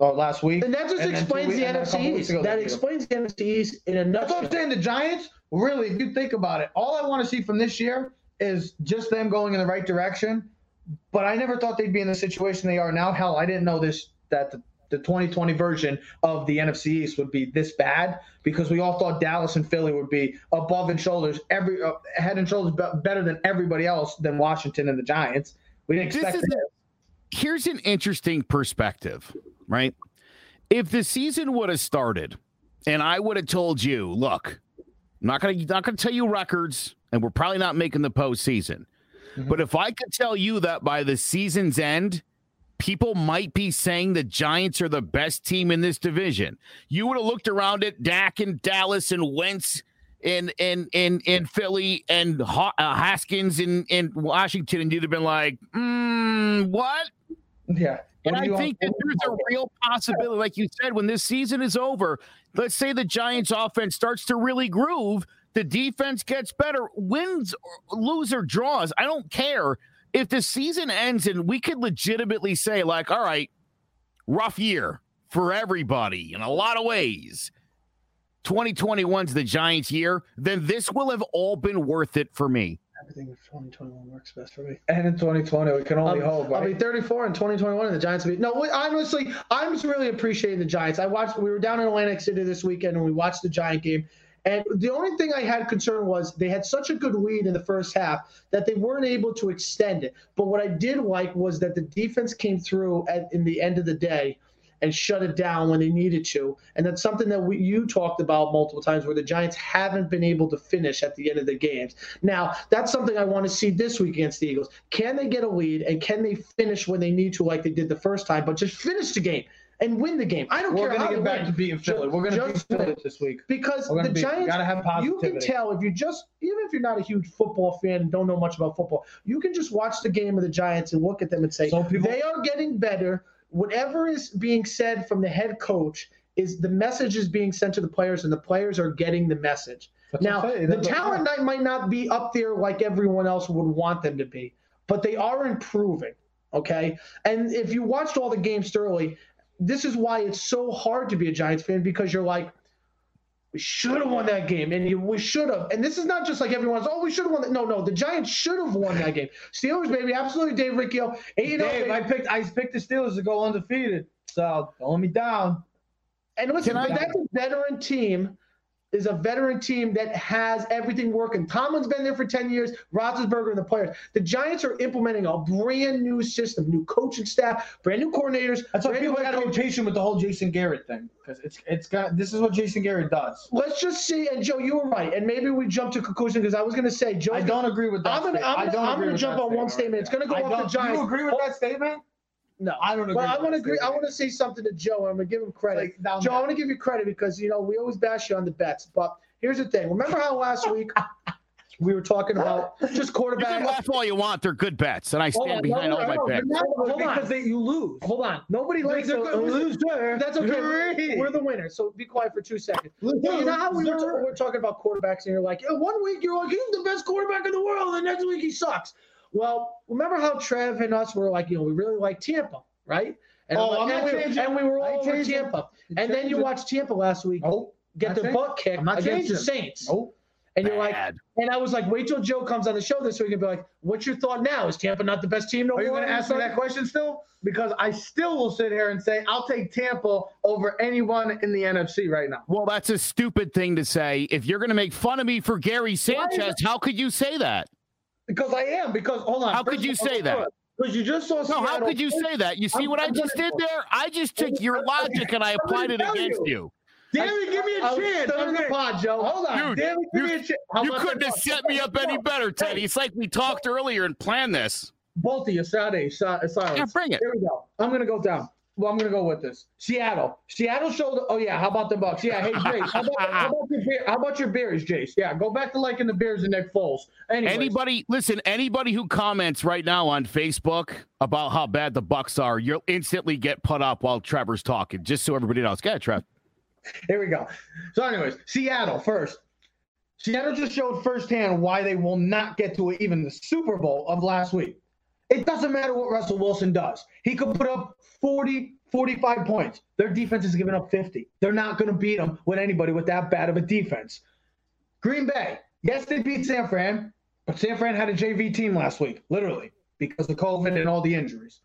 uh, last week. And that just And explains the we- and then a NFC East. That explains the NFC East in a That's what I'm nutshell. saying. The Giants, really, if you think about it, all I want to see from this year is just them going in the right direction. But I never thought they'd be in the situation they are now. Hell, I didn't know this that the, the 2020 version of the NFC East would be this bad because we all thought Dallas and Philly would be above and shoulders, every uh, head and shoulders be- better than everybody else than Washington and the Giants. We didn't This expect that. here's an interesting perspective, right? If the season would have started and I would have told you, look, I'm not gonna not gonna tell you records, and we're probably not making the postseason. Mhm. But if I could tell you that by the season's end, people might be saying the Giants are the best team in this division, you would have looked around at Dak and Dallas and Wentz in in in in Philly and Ho- uh, Haskins in in Washington, and you'd have been like, mm, what? Yeah. And I think that there's a real possibility, like you said, when this season is over, let's say the Giants offense starts to really groove, the defense gets better, wins, lose or draws. I don't care. If the season ends and we could legitimately say, like, all right, rough year for everybody in a lot of ways. 2021's the Giants year, then this will have all been worth it for me. Everything in 2021 works best for me. And in 2020, we can only I'll, hope. I'll be 34 in 2021, and the Giants will be. No, wait, honestly, I'm just really appreciating the Giants. I watched. We were down in Atlantic City this weekend, and we watched the Giant game. And the only thing I had concern was they had such a good lead in the first half that they weren't able to extend it. But what I did like was that the defense came through at in the end of the day and shut it down when they needed to. And that's something that we, you talked about multiple times where the Giants haven't been able to finish at the end of the games. Now, that's something I want to see this week against the Eagles. Can they get a lead and can they finish when they need to, like they did the first time, but just finish the game and win the game? I don't We're care how going to get back to beating Philly. We're going to Just- Philly this week. because the be, Giants gotta have you can tell if you just even if you're not a huge football fan and don't know much about football, you can just watch the game of the Giants and look at them and say So people- they are getting better whatever is being said from the head coach is the message is being sent to the players, and the players are getting the message. Now, what I'm saying. the talent night might not be up there like everyone else would want them to be, but they are improving. Okay. And if you watched all the games thoroughly, this is why it's so hard to be a Giants fan because you're like, we should have won that game, and you, we should have. And this is not just like everyone's. Oh, we should have won. That. No, no, the Giants should have won that game. Steelers, baby, absolutely. Dave Riccio, eight and Dave, I picked I picked the Steelers to go undefeated. So don't let me down. And listen, Can I- that's a veteran team. Is a veteran team that has everything working. Tomlin's been there for 10 years, Roethlisberger and the players. The Giants are implementing a brand new system, new coaching staff, brand new coordinators. That's why people got to be patient with the whole Jason Garrett thing because it's it's got this is what Jason Garrett does. Let's just see. And Joe, you were right. And maybe we jump to conclusion because I was going to say, Joe, I don't agree with that. I'm gonna- I'm I don't I'm agree gonna with jump on one statement. It's gonna go I off the Giants. You agree with that statement? No, I don't agree. Well, I want to agree. I want to say something to Joe. and I'm going to give him credit. Like, Joe, I want to give you credit because you know we always bash you on the bets, but here's the thing. Remember how last *laughs* week we were talking about just You can laugh all you want. They're good bets, and I stand on, behind no, all no, my no, bets. no, hold on. because they, you lose. Hold on. Nobody likes They're a, loser. That's okay. We're, we're the winner. So be quiet for two seconds. You know how we were, Loser. ta- we're talking about quarterbacks, and you're like, one week you're like, he's the best quarterback in the world, and next week he sucks. Well, remember how Trev and us were like, you know, we really like Tampa, right? And, Oh, I'm I'm like- not and, we, changing. and we were I all ain't over changing. Tampa. And then you watch Tampa last week Nope. get Not their changing. butt kicked I'm not against the. Saints. Nope. And you're like, Bad. and I was like, wait till Joe comes on the show this week and be like, what's your thought now? Is Tampa not the best team no Are you more? going to ask me that question still? Because I still will sit here and say I'll take Tampa over anyone in the NFC right now. Well, that's a stupid thing to say. If you're going to make fun of me for Gary Sanchez, how could you say that? Because I am. Because hold on. How could you say that? Because you just saw. No, how could you say that? You see I'm- what I I'm just gonna- did there? I just took your logic and I applied it against you. you. Damn give me a I chance. stirring the pod, Joe. Hold on. Dude, Damn give you- me a chance. How You couldn't have set me up any better, Teddy. It's like we talked earlier and planned this. Both of you, Saturday, si- silence. Yeah, bring it. Here we go. I'm gonna go down. Well, I'm gonna go with this. Seattle. Seattle showed. Oh yeah. How about the Bucks? Yeah. Hey Jace. How about, how about your beer, How about your beers, Jace? Yeah. Go back to liking the beers and Nick Foles. Anyways, Anybody, listen, anybody who comments right now on Facebook about how bad the Bucks are, you'll instantly get put up while Trevor's talking, just so everybody knows. Go ahead, Trev. Here we go. So, anyways, Seattle first. Seattle just showed firsthand why they will not get to even the Super Bowl of last week. It doesn't matter what Russell Wilson does. He could put up 40, 45 points. Their defense is giving up 50. They're not going to beat them with anybody with that bad of a defense. Green Bay. Yes, they beat San Fran, but San Fran had a JV team last week, literally, because of COVID and all the injuries.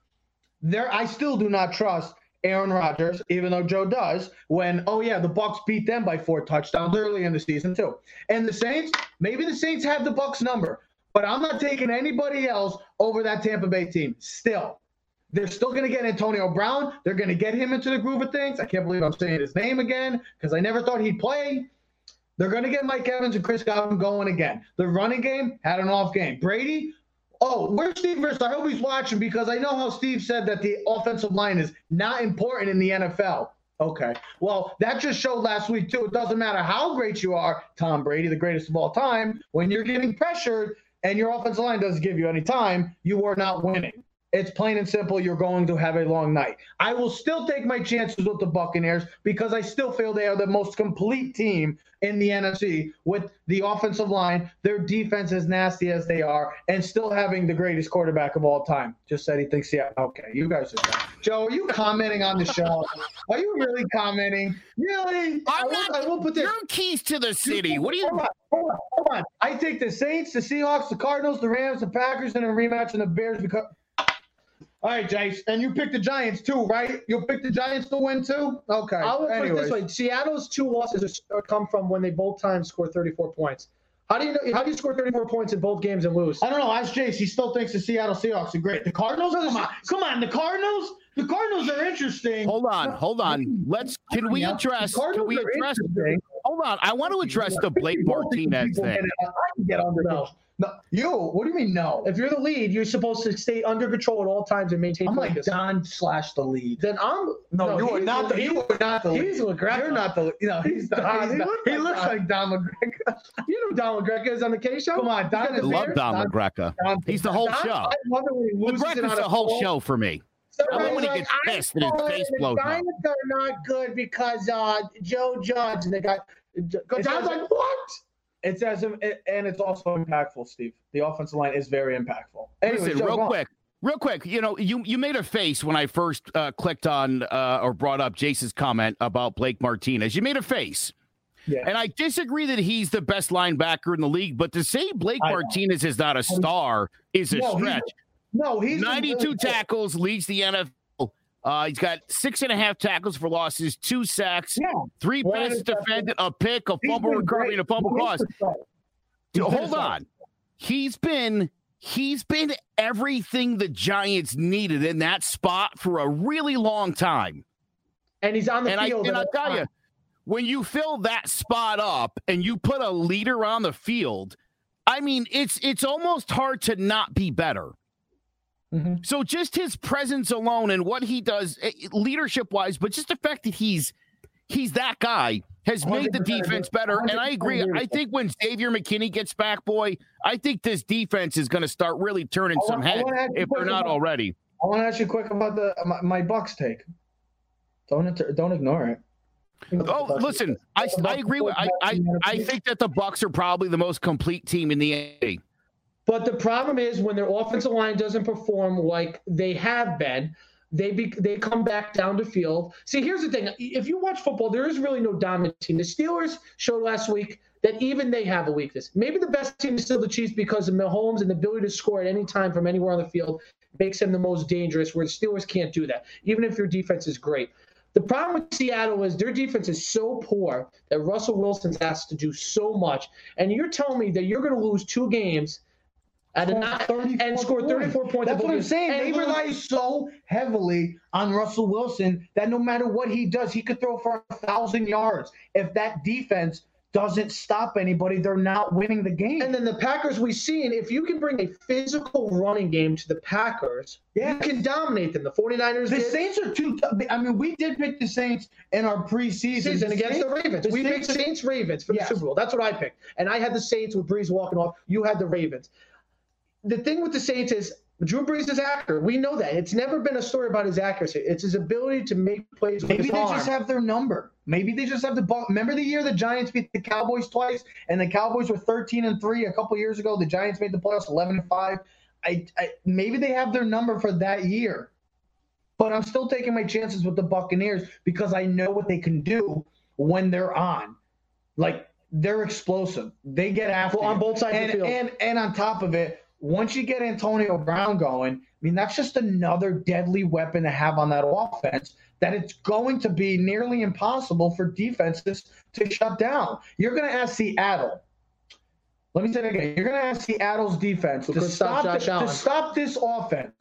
There, I still do not trust Aaron Rodgers, even though Joe does, when, oh yeah, the Bucks beat them by four touchdowns early in the season too. And the Saints, maybe the Saints have the Bucks number, but I'm not taking anybody else over that Tampa Bay team. Still. They're still going to get Antonio Brown. They're going to get him into the groove of things. I can't believe I'm saying his name again because I never thought he'd play. They're going to get Mike Evans and Chris Godwin going again. The running game had an off game. Brady, oh, where's Steve Verse? I hope he's watching because I know how Steve said that the offensive line is not important in the NFL. Okay. Well, that just showed last week, too. It doesn't matter how great you are, Tom Brady, the greatest of all time, when you're getting pressured and your offensive line doesn't give you any time, you are not winning. It's plain and simple. You're going to have a long night. I will still take my chances with the Buccaneers because I still feel they are the most complete team in the NFC with the offensive line, their defense as nasty as they are, and still having the greatest quarterback of all time. Just said he thinks, yeah, okay, you guys are done. Joe, are you commenting on the show? Are you really commenting? Really? I I'm will- not. I will put this. You're keys to the city. What do you? Hold on, hold on, hold on. I take the Saints, the Seahawks, the Cardinals, the Rams, the Packers, and a rematch, and the Bears because. All right, Jace, and you pick the Giants too, right? You'll pick the Giants to win too. Okay. I will put it Anyways. this way: Seattle's two losses are, are come from when they both times score 34 points. How do you know? How do you score 34 points in both games and lose? I don't know. Ask Jace. He still thinks the Seattle Seahawks are great. The Cardinals? Come on, come on. The Cardinals. The Cardinals are interesting. Hold on, hold on. Let's. Can we Yeah, address? the Cardinals Can we are address? interesting. Hold on. I want to address the Blake Martinez People thing. I can get under No. No, you. What do you mean no? If you're the lead, you're supposed to stay under control at all times and maintain I'm like. Don slash the lead. then I'm No, you are not the. he- You are not the lead. he's LaGreca. You're not the. You know, he's the, Don. He's He Don. looks He like looks Don. like Don McGregor. You know Don McGregor is on the Kay show. Come on, Don got is the I love Don Don- LaGreca. Don- He's the whole Don- show. I love when he loses it on the whole show for me. I love when he gets pissed and his face the blows up. Giants are not good because uh, Joe Judge and they got. Because I was like, what? It's as if, and it's also impactful, Steve. The offensive line is very impactful. Anyways, Listen, Joe, real quick, real quick. You know, you you made a face when I first uh, clicked on uh, or brought up Jace's comment about Blake Martinez. You made a face. Yeah. And I disagree that he's the best linebacker in the league, but to say Blake. Martinez is not a star is a No, stretch. No, he's 92 really tackles, leads the NFL. Uh, he's got six and a half tackles for losses, two sacks, Yeah. three One passes defended, a pick, a fumble recovery, great. and a fumble He's cross. been great. He's been Hold on. He's been he's been everything the Giants needed in that spot for a really long time. And he's on the And I field. and I'll all tell you, when you fill that spot up and you put a leader on the field, I mean, it's it's almost hard to not be better. Mhm. So just his presence alone and what he does leadership wise, but just the fact that he's he's that guy has made the defense better. And I agree. I think when Xavier McKinney gets back, boy, I think this defense is going to start really turning I some want- heads wanna ask you if they're not about- already. I want to ask you quick about the my, my Bucks take. Don't don't ignore it. Oh, listen, I, I agree with I, I I think that the Bucks are probably the most complete team in the NBA. But the problem is when their offensive line doesn't perform like they have been, they be, they come back down to field. See, here's the thing: if you watch football, there is really no dominant team. The Steelers showed last week that even they have a weakness. Maybe the best team is still the Chiefs because of Mahomes and the ability to score at any time from anywhere on the field makes them the most dangerous. Where the Steelers can't do that, even if your defense is great. The problem with Seattle is their defense is so poor that Russell Wilson has to do so much. And you're telling me that you're going to lose two games at a not, and scored 34 points. That's what I'm saying. They and lose- rely so heavily on Russell Wilson that no matter what he does, he could throw for a thousand yards. If that defense doesn't stop anybody, they're not winning the game. And then the Packers, we've seen if you can bring a physical running game to the Packers, Yeah. you can dominate them. The 49ers the did Saints are too tough. I mean, we did pick the Saints in our preseason season against the Ravens. the we picked Saints- Saints Ravens for the Super Bowl. That's what I picked. And I had the Saints with Brees walking off. You had the Ravens. The thing with the Saints is Drew Brees is accurate. We know that. It's never been a story about his accuracy. It's his ability to make plays Maybe they arm. just have their number. Maybe they just have the ball. Remember the year the Giants beat the Cowboys twice, and the Cowboys were 13 and three a couple years ago. The Giants made the playoffs 11 and five. I, I maybe they have their number for that year, but I'm still taking my chances with the Buccaneers because I know what they can do when they're on. Like they're explosive. They get after Well, on both sides of the field. and and on top of it, once you get Antonio Brown going, I mean that's just another deadly weapon to have on that offense. That it's going to be nearly impossible for defenses to shut down. You're going to ask Seattle. Let me say it again. You're going to ask Seattle's defense to stop stop, the- to stop this offense.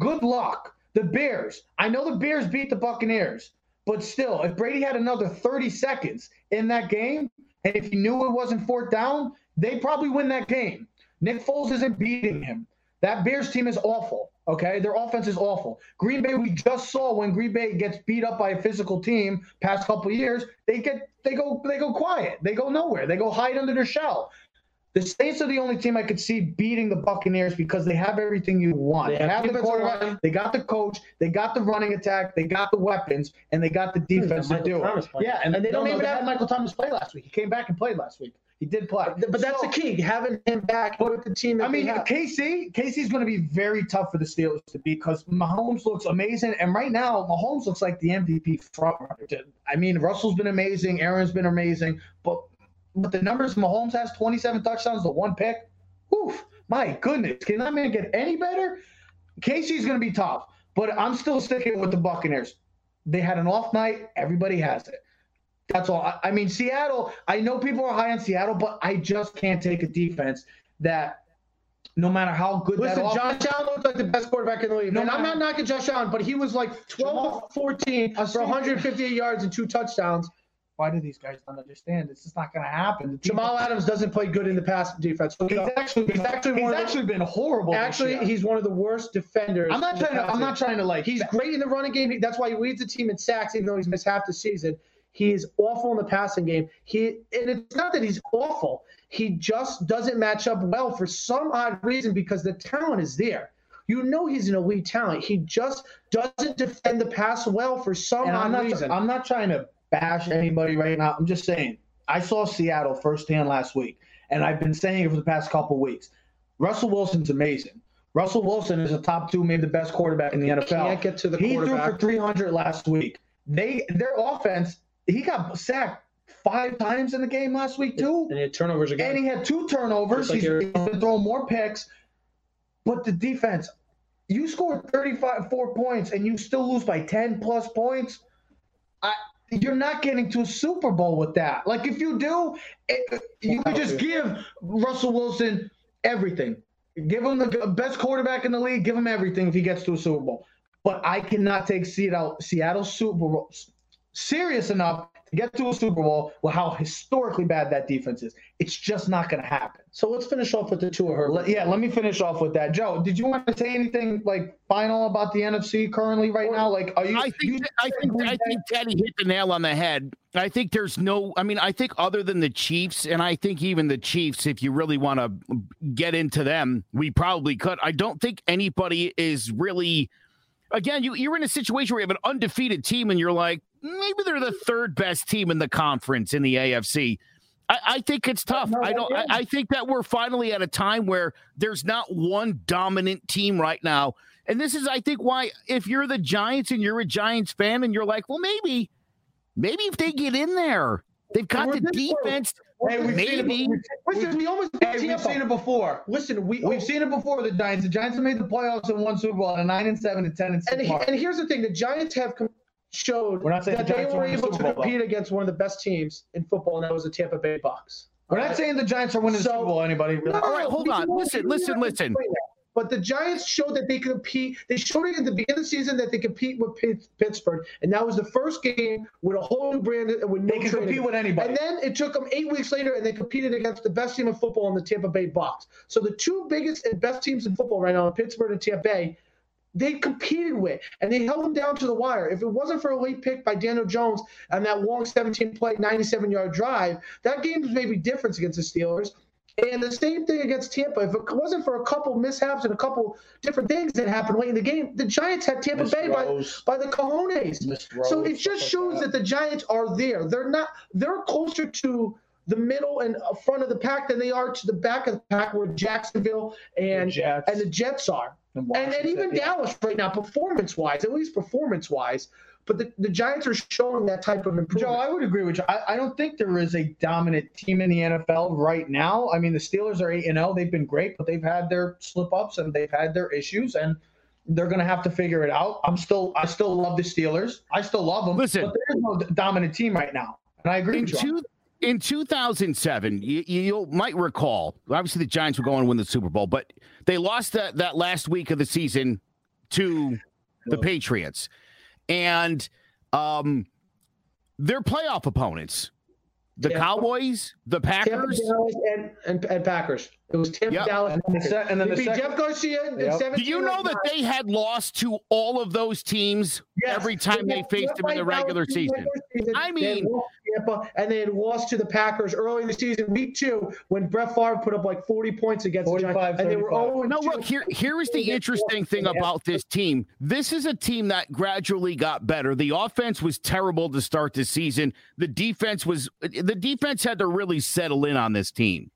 Good luck. The Bears. I know the Bears beat the Buccaneers, but still, if Brady had another 30 seconds in that game, and if he knew it wasn't fourth down, they probably win that game. Nick Foles isn't beating him. That Bears team is awful. Okay, their offense is awful. Green Bay, we just saw when Green Bay gets beat up by a physical team past couple years, they get they go they go quiet. They go nowhere. They go hide under their shell. The Saints are the only team I could see beating the Buccaneers because they have everything you want. They They, have have the quarterback, line. they got the coach, they got the running attack, they got the weapons, and they got the defense to do it. Yeah, and, And they don't no, even have- Michael Thomas play last week. He came back and played last week. He did play. But that's So- the key, having him back with the team. That I mean. KC, KC's going to be very tough for the Steelers to beat because Mahomes looks amazing, and right now Mahomes looks like the MVP front runner. I mean, Russell's been amazing, Aaron's been amazing, but but the numbers Mahomes has 27 touchdowns to one pick. Oof, my goodness, can that man get any better? KC's going to be tough, but I'm still sticking with the Buccaneers. They had an off night. Everybody has it. That's all. I, I mean, Seattle. I know people are high on Seattle, but I just can't take a defense that, no matter how good Listen, Josh Allen looked like the best quarterback in the league. No and I'm not knocking Josh Allen, but he was like 12 of 14 for 158 yards and two touchdowns. Why do these guys not understand? It's just not going to happen. Jamal Adams doesn't play good in the pass defense. He's actually been, He's actually he's of the- actually been horrible. Actually, he's one of the worst defenders. I'm not trying to. I'm not trying to like. He's great in the running game. That's why he leads the team in sacks, even though he's missed half the season. He is awful in the passing game. He and it's not that he's awful. He just doesn't match up well for some odd reason because the talent is there. You know he's an elite talent. He just doesn't defend the pass well for some And odd I'm not, reason. I'm not trying to bash anybody right now. I'm just saying, I saw Seattle firsthand last week, and I've been saying it for the past couple weeks. Russell Wilson's amazing. Russell Wilson is a top two, maybe the best quarterback in the NFL. Can't get to the he threw for 300 last week. They their offense. He got sacked five times in the game last week too, and he had turnovers again. and he had two turnovers. Like he's, he's been throwing more picks, but the defense. You scored 35 four points and you still lose by 10 plus points. I you're not getting to a Super Bowl with that. Like if you do, it, you could just give Russell Wilson everything. Give him the best quarterback in the league. Give him everything if he gets to a Super Bowl. But I cannot take Seattle Seattle Super Bowl serious enough to get to a Super Bowl with how historically bad that defense is. It's just not going to happen. so let's finish off with the two of her. Yeah, let me finish off with that. Joe, did you want to say anything like final about the NFC currently right now? Like, are you? I think you I think I think Teddy hit the nail on the head. I think there's no I mean I think other than the Chiefs and I think even the Chiefs if you really want to get into them we probably could. I don't think anybody is really again you you're in a situation where you have an undefeated team and you're like maybe they're the third best team in the conference in the AFC. I, I think it's tough. No, I don't. I, I think that we're finally at a time where there's not one dominant team right now, and this is, I think, why if you're the Giants and you're a Giants fan and you're like, well, maybe, maybe if they get in there, they've got We're the defense. Hey, we've seen it Maybe. before. Listen, we almost Hey, beat we've seen it before. Listen, we We've seen it before. The Giants. The Giants have made the playoffs and won Super Bowl at a nine and seven and ten and six. and, he- and here's the thing: the Giants have com- showed We're not saying that the they were will win the able to Bowl, compete against one of the best teams in football, and that was the Tampa Bay Bucks. We're not saying the Giants are winning the So- Super Bowl. Anybody? No, All right, hold on. Listen, listen, listen. But the Giants showed that they could compete. They showed it at the beginning of the season that they compete with Pittsburgh, and that was the first game with a whole new brand and with no They can training. compete with anybody. And then it took them eight weeks later, and they competed against the best team in football in the Tampa Bay Bucks. So the two biggest and best teams in football right now, Pittsburgh and Tampa Bay, they competed with, and they held them down to the wire. If it wasn't for a late pick by Daniel Jones and that long 17 play, 97 yard drive, that game was maybe different against the Steelers. And the same thing against Tampa. If it wasn't for a couple mishaps and a couple different things that happened late in the game, the Giants had Tampa Missed Bay by, by the cojones. Missed So it just shows like that. the Giants are there. They're not. They're closer to the middle and front of the pack than they are to the back of the pack, where Jacksonville and The Jets. and the Jets are, And and, and even yeah. Dallas right now, performance wise, at least performance wise. But the, the Giants are showing that type of improvement. Joe, I would agree with you. I, I don't think there is a dominant team in the NFL right now. I mean, the Steelers are eight and zero. They've been great, but they've had their slip ups and they've had their issues, and they're going to have to figure it out. I'm still, I still love the Steelers. I still love them. Listen. but there is no dominant team right now, and I agree In with you. two, in 2007, you, you might recall, obviously the Giants were going to win the Super Bowl, but they lost that, that last week of the season to the Patriots. And um, their playoff opponents, the Yeah. Cowboys, the Packers. And, and, and Packers. It was Tim Yep. Dallas, And then the Packers. se- and then the second- Jeff Garcia Yep. Do you know that they had lost to all of those teams Yes. every time they got faced them in the regular season? season. I mean- lost to Tampa, and they had lost to the Packers early in the season, week two, when Brett Favre put up like 40 points against the 45, Giants, and they were 35. 0 No, look here. Here is the interesting thing about this team. This is a team that gradually got better. The offense was terrible to start the season. The defense was. The defense had to really settle in on this team.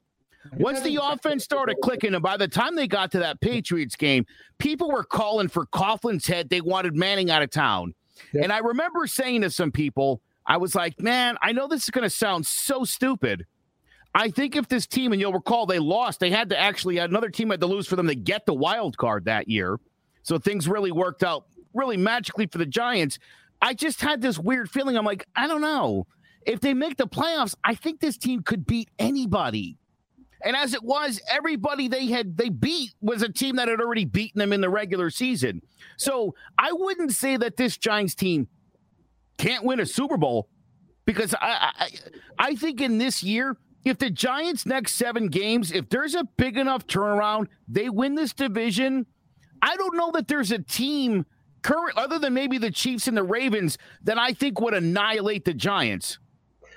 Once the offense started clicking, and by the time they got to that Patriots game, people were calling for Coughlin's head. They wanted Manning out of town. And I remember saying to some people, I was like, man, I know this is going to sound so stupid. I think if this team, and you'll recall they lost, they had to actually, another team had to lose for them to get the wild card that year. So things really worked out really magically for the Giants. I just had this weird feeling. I'm like, I don't know. If they make the playoffs, I think this team could beat anybody. And as it was, everybody they had they beat was a team that had already beaten them in the regular season. So I wouldn't say that this Giants team can't win a Super Bowl because I, I I think in this year, if the Giants next seven games, if there's a big enough turnaround, they win this division. I don't know that there's a team current other than maybe the Chiefs and the Ravens that I think would annihilate the Giants.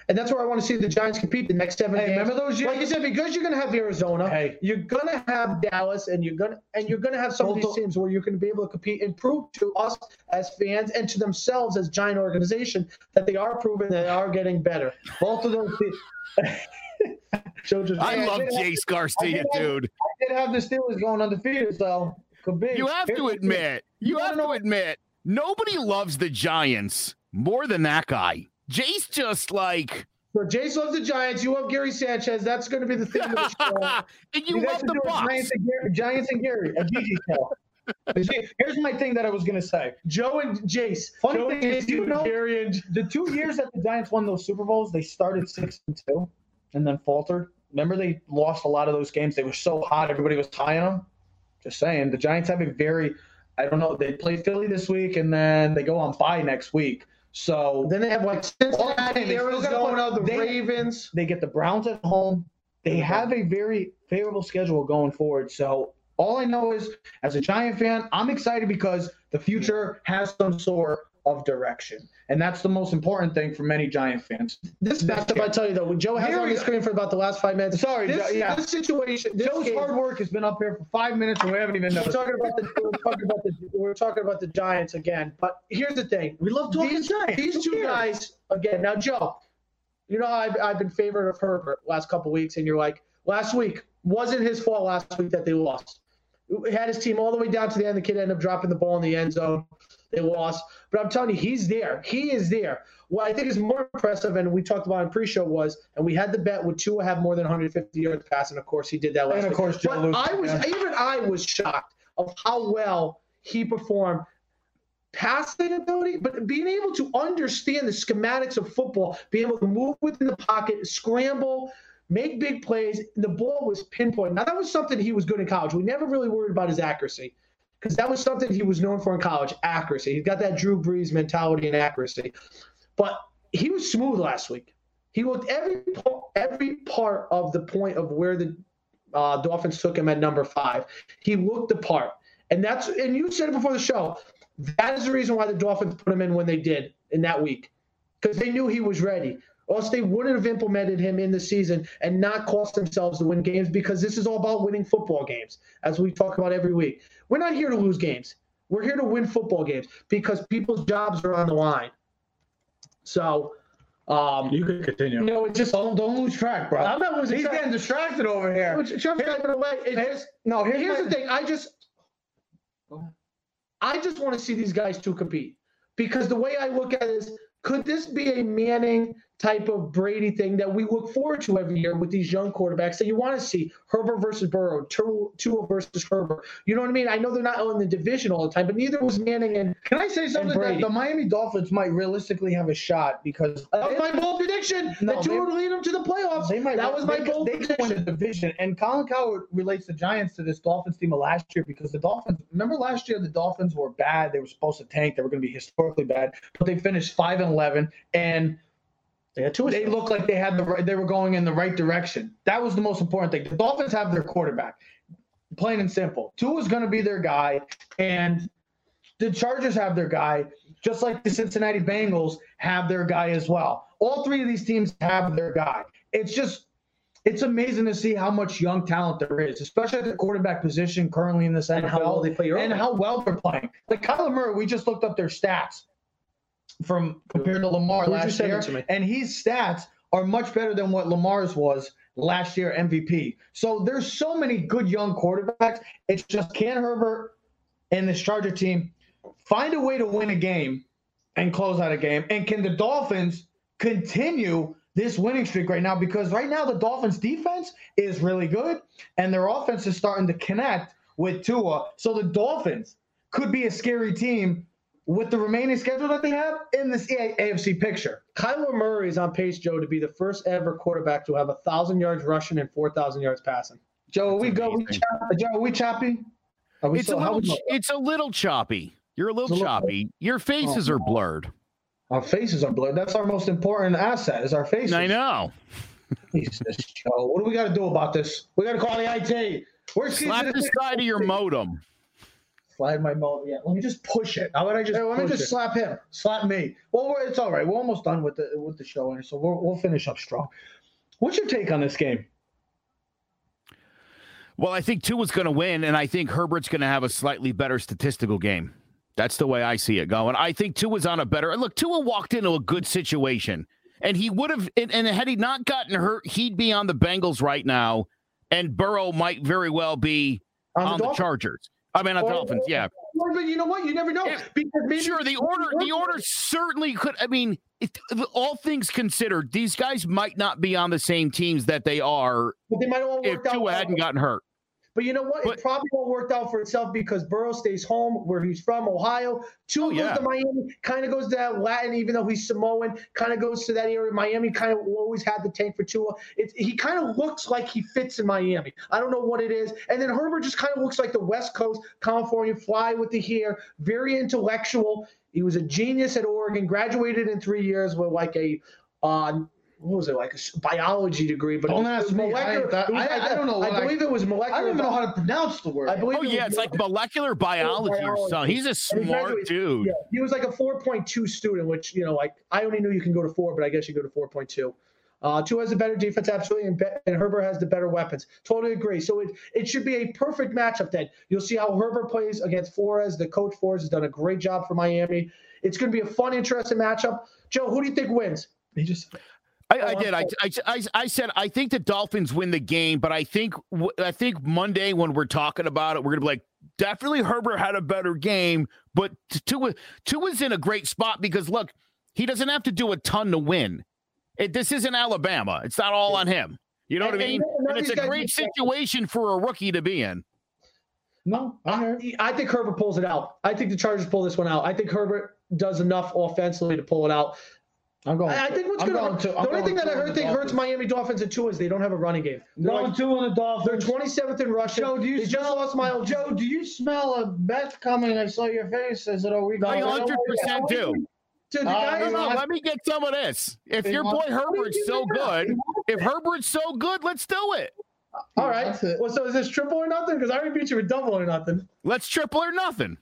And that's where I want to see the Giants compete the next seven Hey, games. remember those years? Like you said, because you're going to have Arizona, Hey. you're going to have Dallas, and you're going to and you're going to have some of these teams where you're going to be able to compete and prove to us as fans and to themselves as giant organization that they are proving they are getting better. Both of those teams. *laughs* Just I Yeah, love I did have- Jace Garcia, dude. I did dude. did have the Steelers going undefeated, so could be. You have Here's to admit, you wanna have to know- admit, nobody loves the Giants more than that guy. Jace just like, So Jace loves the Giants. You love Gary Sanchez. That's going to be the thing. Of the *laughs* show. and you, guys love the do Bucks. Giants and Gary, Giants and Gary, a Gigi show. Here's my thing that I was gonna say. Joe and Jace. Funny Joe thing is, you know- and The two years that the Giants won those Super Bowls, they started six and two, and then faltered. Remember, they lost a lot of those games. They were so hot, everybody was tying them. Just saying, the Giants have a very, I don't know. They play Philly this week, and then they go on bye next week. So then they have like Cincinnati, They Arizona, the they- Ravens. they get the Browns at home. They have a very favorable schedule going forward. So all I know is, as a Giant fan, I'm excited because the future has some sort of direction, and that's the most important thing for many Giant fans. This matchup, I tell you though, Joe has Here on the screen for about the last five minutes. Sorry, this, yeah. this situation, this Joe's game, hard work has been up here for five minutes, and we haven't even we're noticed. talking about the we're talking about the we're talking about the Giants again. But here's the thing: We love talking these, Giants. these two cares? guys again. Now, Joe, you know I've I've been favorite of Herbert last couple weeks, and you're like last week wasn't his fault last week that they lost. He had his team all the way down to the end. The kid ended up dropping the ball in the end zone. They lost, but I'm telling you, he's there. He is there. What I think is more impressive, and we talked about in pre-show was, and we had the bet would Tua have more than 150 yards passing. Of course, he did that last And of course, Joe But Luke, I was yeah. even I was shocked of how well he performed passing ability, but being able to understand the schematics of football, being able to move within the pocket, scramble, make big plays. and The ball was pinpoint. Now that was something he was good in college. We never really worried about his accuracy because that was something he was known for in college. Accuracy. He's got that Drew Brees mentality and accuracy. But he was smooth last week. He looked every every part of the point of where the uh, Dolphins took him at number five. He looked the part, and that's and you said it before the show. That is the reason why the Dolphins put him in when they did in that week, because they knew he was ready. Or else they wouldn't have implemented him in the season and not cost themselves to win games because this is all about winning football games, as we talk about every week. We're not here to lose games. We're here to win football games because people's jobs are on the line. So, um, You can continue. no, it just Don't don't lose track, bro. I'm not losing He's track. getting distracted over here. Which- Trump's it away. It's Here's- no, here's, here's my- the thing. I just, I just want to see these guys two compete because the way I look at it is, could this be a Manning type of Brady thing that we look forward to every year with these young quarterbacks that you want to see Herbert versus Burrow, Tua versus Herbert. You know what I mean? I know they're not in the division all the time, but neither was Manning and Can I say something? That the Miami Dolphins might realistically have a shot because that was my bold prediction No, that Tua they- would lead them to the playoffs. They might. that was my they, bold They could win the division, and Colin Cowherd relates the Giants to this Dolphins team of last year because the Dolphins. Remember last year, the Dolphins were bad. They were supposed to tank. They were going to be historically bad, but they finished five and eleven, and They had Tua. they looked like they had the right. They were going in the right direction. That was the most important thing. The Dolphins have their quarterback, plain and simple. Tua is going to be their guy, and the Chargers have their guy, just like the Cincinnati Bengals have their guy as well. All three of these teams have their guy. It's just, it's amazing to see how much young talent there is, especially at the quarterback position currently in this NFL, and how well they play and how well they're playing. Like Kyler Murray, we just looked up their stats from compared to Lamar Who'd last year, and his stats are much better than what Lamar's was last year MVP. So there's so many good young quarterbacks. It's just can Herbert and this Charger team find a way to win a game and close out a game? And can the Dolphins continue this winning streak right now? Because right now the Dolphins defense is really good and their offense is starting to connect with Tua. So the Dolphins could be a scary team with the remaining schedule that they have in this A- AFC picture. Kyler Murray is on pace, Joe, to be the first ever quarterback to have a thousand yards rushing and four thousand yards passing. Joe, are we That's go. We amazing. chop, Joe, are we choppy? Are we It's a still- how little, we it's a little choppy. You're a little a little- choppy. Your faces Oh, are blurred. Our faces are blurred. That's our most important asset. Is our faces. I know. *laughs* Jesus, Joe. What do we got to do about this? We got to call the IT. Where's Slap the side of your modem. Slide my mo. Yeah, let me just push it. How about I just? Hey, let me just it? slap him. slap me. Well, we're, it's all right. We're almost done with the with the show, and so we'll we'll finish up strong. What's your take on this game? Well, I think Tua's going to win, and I think Herbert's going to have a slightly better statistical game. That's the way I see it going. I think Tua's on a better look. Tua walked into a good situation, and he would have. And, and had he not gotten hurt, he'd be on the Bengals right now, and Burrow might very well be On on, the the, Dolphins? Chargers. I mean, on Or- Dolphins. Yeah, But you know what? You never know. Yeah, because maybe sure. The order, the order certainly could. I mean, it, all things considered, these guys might not be on the same teams that they are But they might have all if. Tua hadn't gotten hurt. But you know what? But- it probably all worked out for itself because Burrow stays home where he's from, Ohio. Tua Oh, yeah. goes to Miami, kind of goes to that Latin, even though he's Samoan, kind of goes to that area. Miami kind of always had the tank for Tua. It, he kind of looks like he fits in Miami. I don't know what it is. And then Herbert just kind of looks like the West Coast, California, fly with the hair, very intellectual. He was a genius at Oregon, graduated in three years with like a. Uh, what was it like a biology degree? But Don't ask me. I- molecular- that- was I- like I a- don't know what I I- believe it was molecular. I don't even know how to pronounce the word. I believe Oh it yeah, it's like molecular biology or something. He's a And he smart graduated- dude. Yeah, he was like a 4.2 student, which you know, like I only knew you can go to four, but I guess you go to 4.2. Uh, Tua has a better defense, absolutely, and, Be- and Herbert has the better weapons. Totally agree. So it, it should be a perfect matchup. Then you'll see how Herbert plays against Flores. The coach Flores has done a great job for Miami. It's going to be a fun, interesting matchup. Joe, who do you think wins? he just I, I oh, did. I, I, I, said I think the Dolphins win the game, but I think I think Monday when we're talking about it, we're gonna be like, definitely Herbert had a better game, but Tua Tua's in a great spot because look, he doesn't have to do a ton to win. It, this isn't Alabama. It's not all on him. You know what I mean? and And it's a great situation for a rookie to be in. no. I, I think Herbert pulls it out. I think the Chargers pull this one out. I think Herbert does enough offensively to pull it out. I'm going. I, I think what's I'm going going to to. the only thing that I heard think hurts Miami Dolphins at two is they don't have a running game. They're, Going like, two on the Dolphins. they're 27th in rushing. Joe, do you they just smell? lost Myles. Joe, do you smell a bet coming? I saw your face. Is it a week? I No, hundred percent do. Dude, the Uh, guy No, no, let me get some of this. If You your boy Herbert's so good, if Herbert's so good, let's do it. all right. Well, so is this triple or nothing? Because I already beat you with double or nothing. Let's triple or nothing.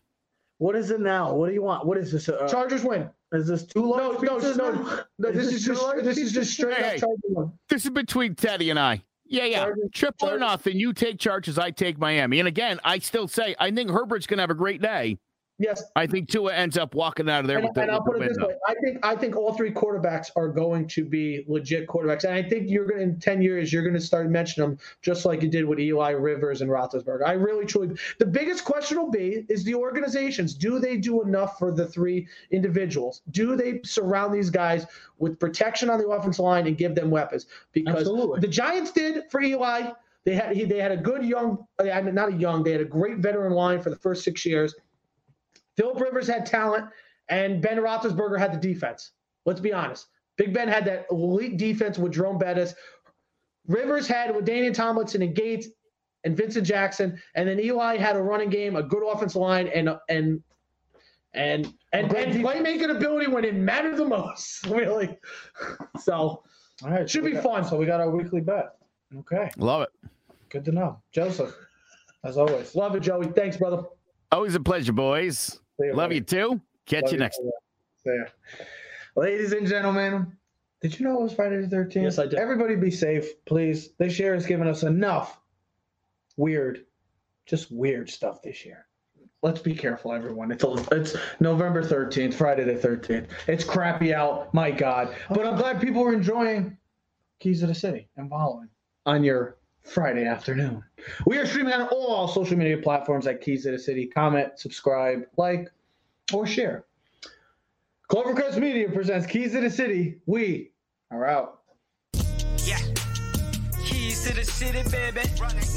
What is it now? What do you want? What is this? Uh, Chargers win. Is this two No, large no, pizzas no, now? no. This Is is this just this is just straight Hey, up hey. Chargers. This is between Teddy and I. Yeah, yeah. Chargers- Triple or nothing. You take Chargers, I take Miami. And again, I still say I think Herbert's going to have a great day. Yes, I think Tua ends up walking out of there and, with the, and I'll with the put it this way: I think I think all three quarterbacks are going to be legit quarterbacks, and I think you're going to in ten years you're going to start mentioning them just like you did with Eli Rivers and Roethlisberger. I really truly the biggest question will be is the organizations do they do enough for the three individuals? Do they surround these guys with protection on the offensive line and give them weapons? Because Absolutely. the Giants did for Eli. They had he, they had a good young, I mean not a young, they had a great veteran line for the first six years. Philip Rivers had talent, and Ben Roethlisberger had the defense. Let's be honest. Big Ben had that elite defense with Jerome Bettis. Rivers had with Daniel Tomlinson and Gates and Vincent Jackson, and then Eli had a running game, a good offensive line, and and and and, and playmaking ability when it mattered the most, *laughs* really. So All right. Should so be got- fun. So we got our weekly bet. Okay. Love it. Good to know. Joseph, as always. love it, Joey. Thanks, brother. Always a pleasure, boys. See Love buddy. you too. Catch Love you next. brother. See ya. Ladies and gentlemen, did you know it was Friday the 13th? Yes, I did. Everybody be safe, please. This year has given us enough weird, just weird stuff this year. Let's be careful, everyone. It's a, it's November 13th, Friday the 13th. It's crappy out, my God. But I'm glad people are enjoying Keys of the City and following on your Friday afternoon. We are streaming on all social media platforms at Keys to the City. Comment, subscribe, like, or share. Clovercrest Media presents Keys to the City. We are out. Yeah. Keys to the city, baby.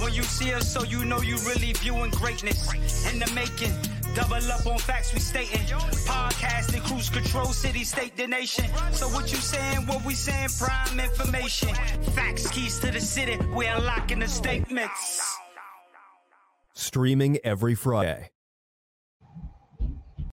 When you see us, so you know you really viewing greatness in the making. Double up on facts we stating. Podcasting, cruise control, city, state, the nation. So what you saying? What we saying? Prime information. Facts, keys to the city. we're unlocking the statements. Streaming every Friday.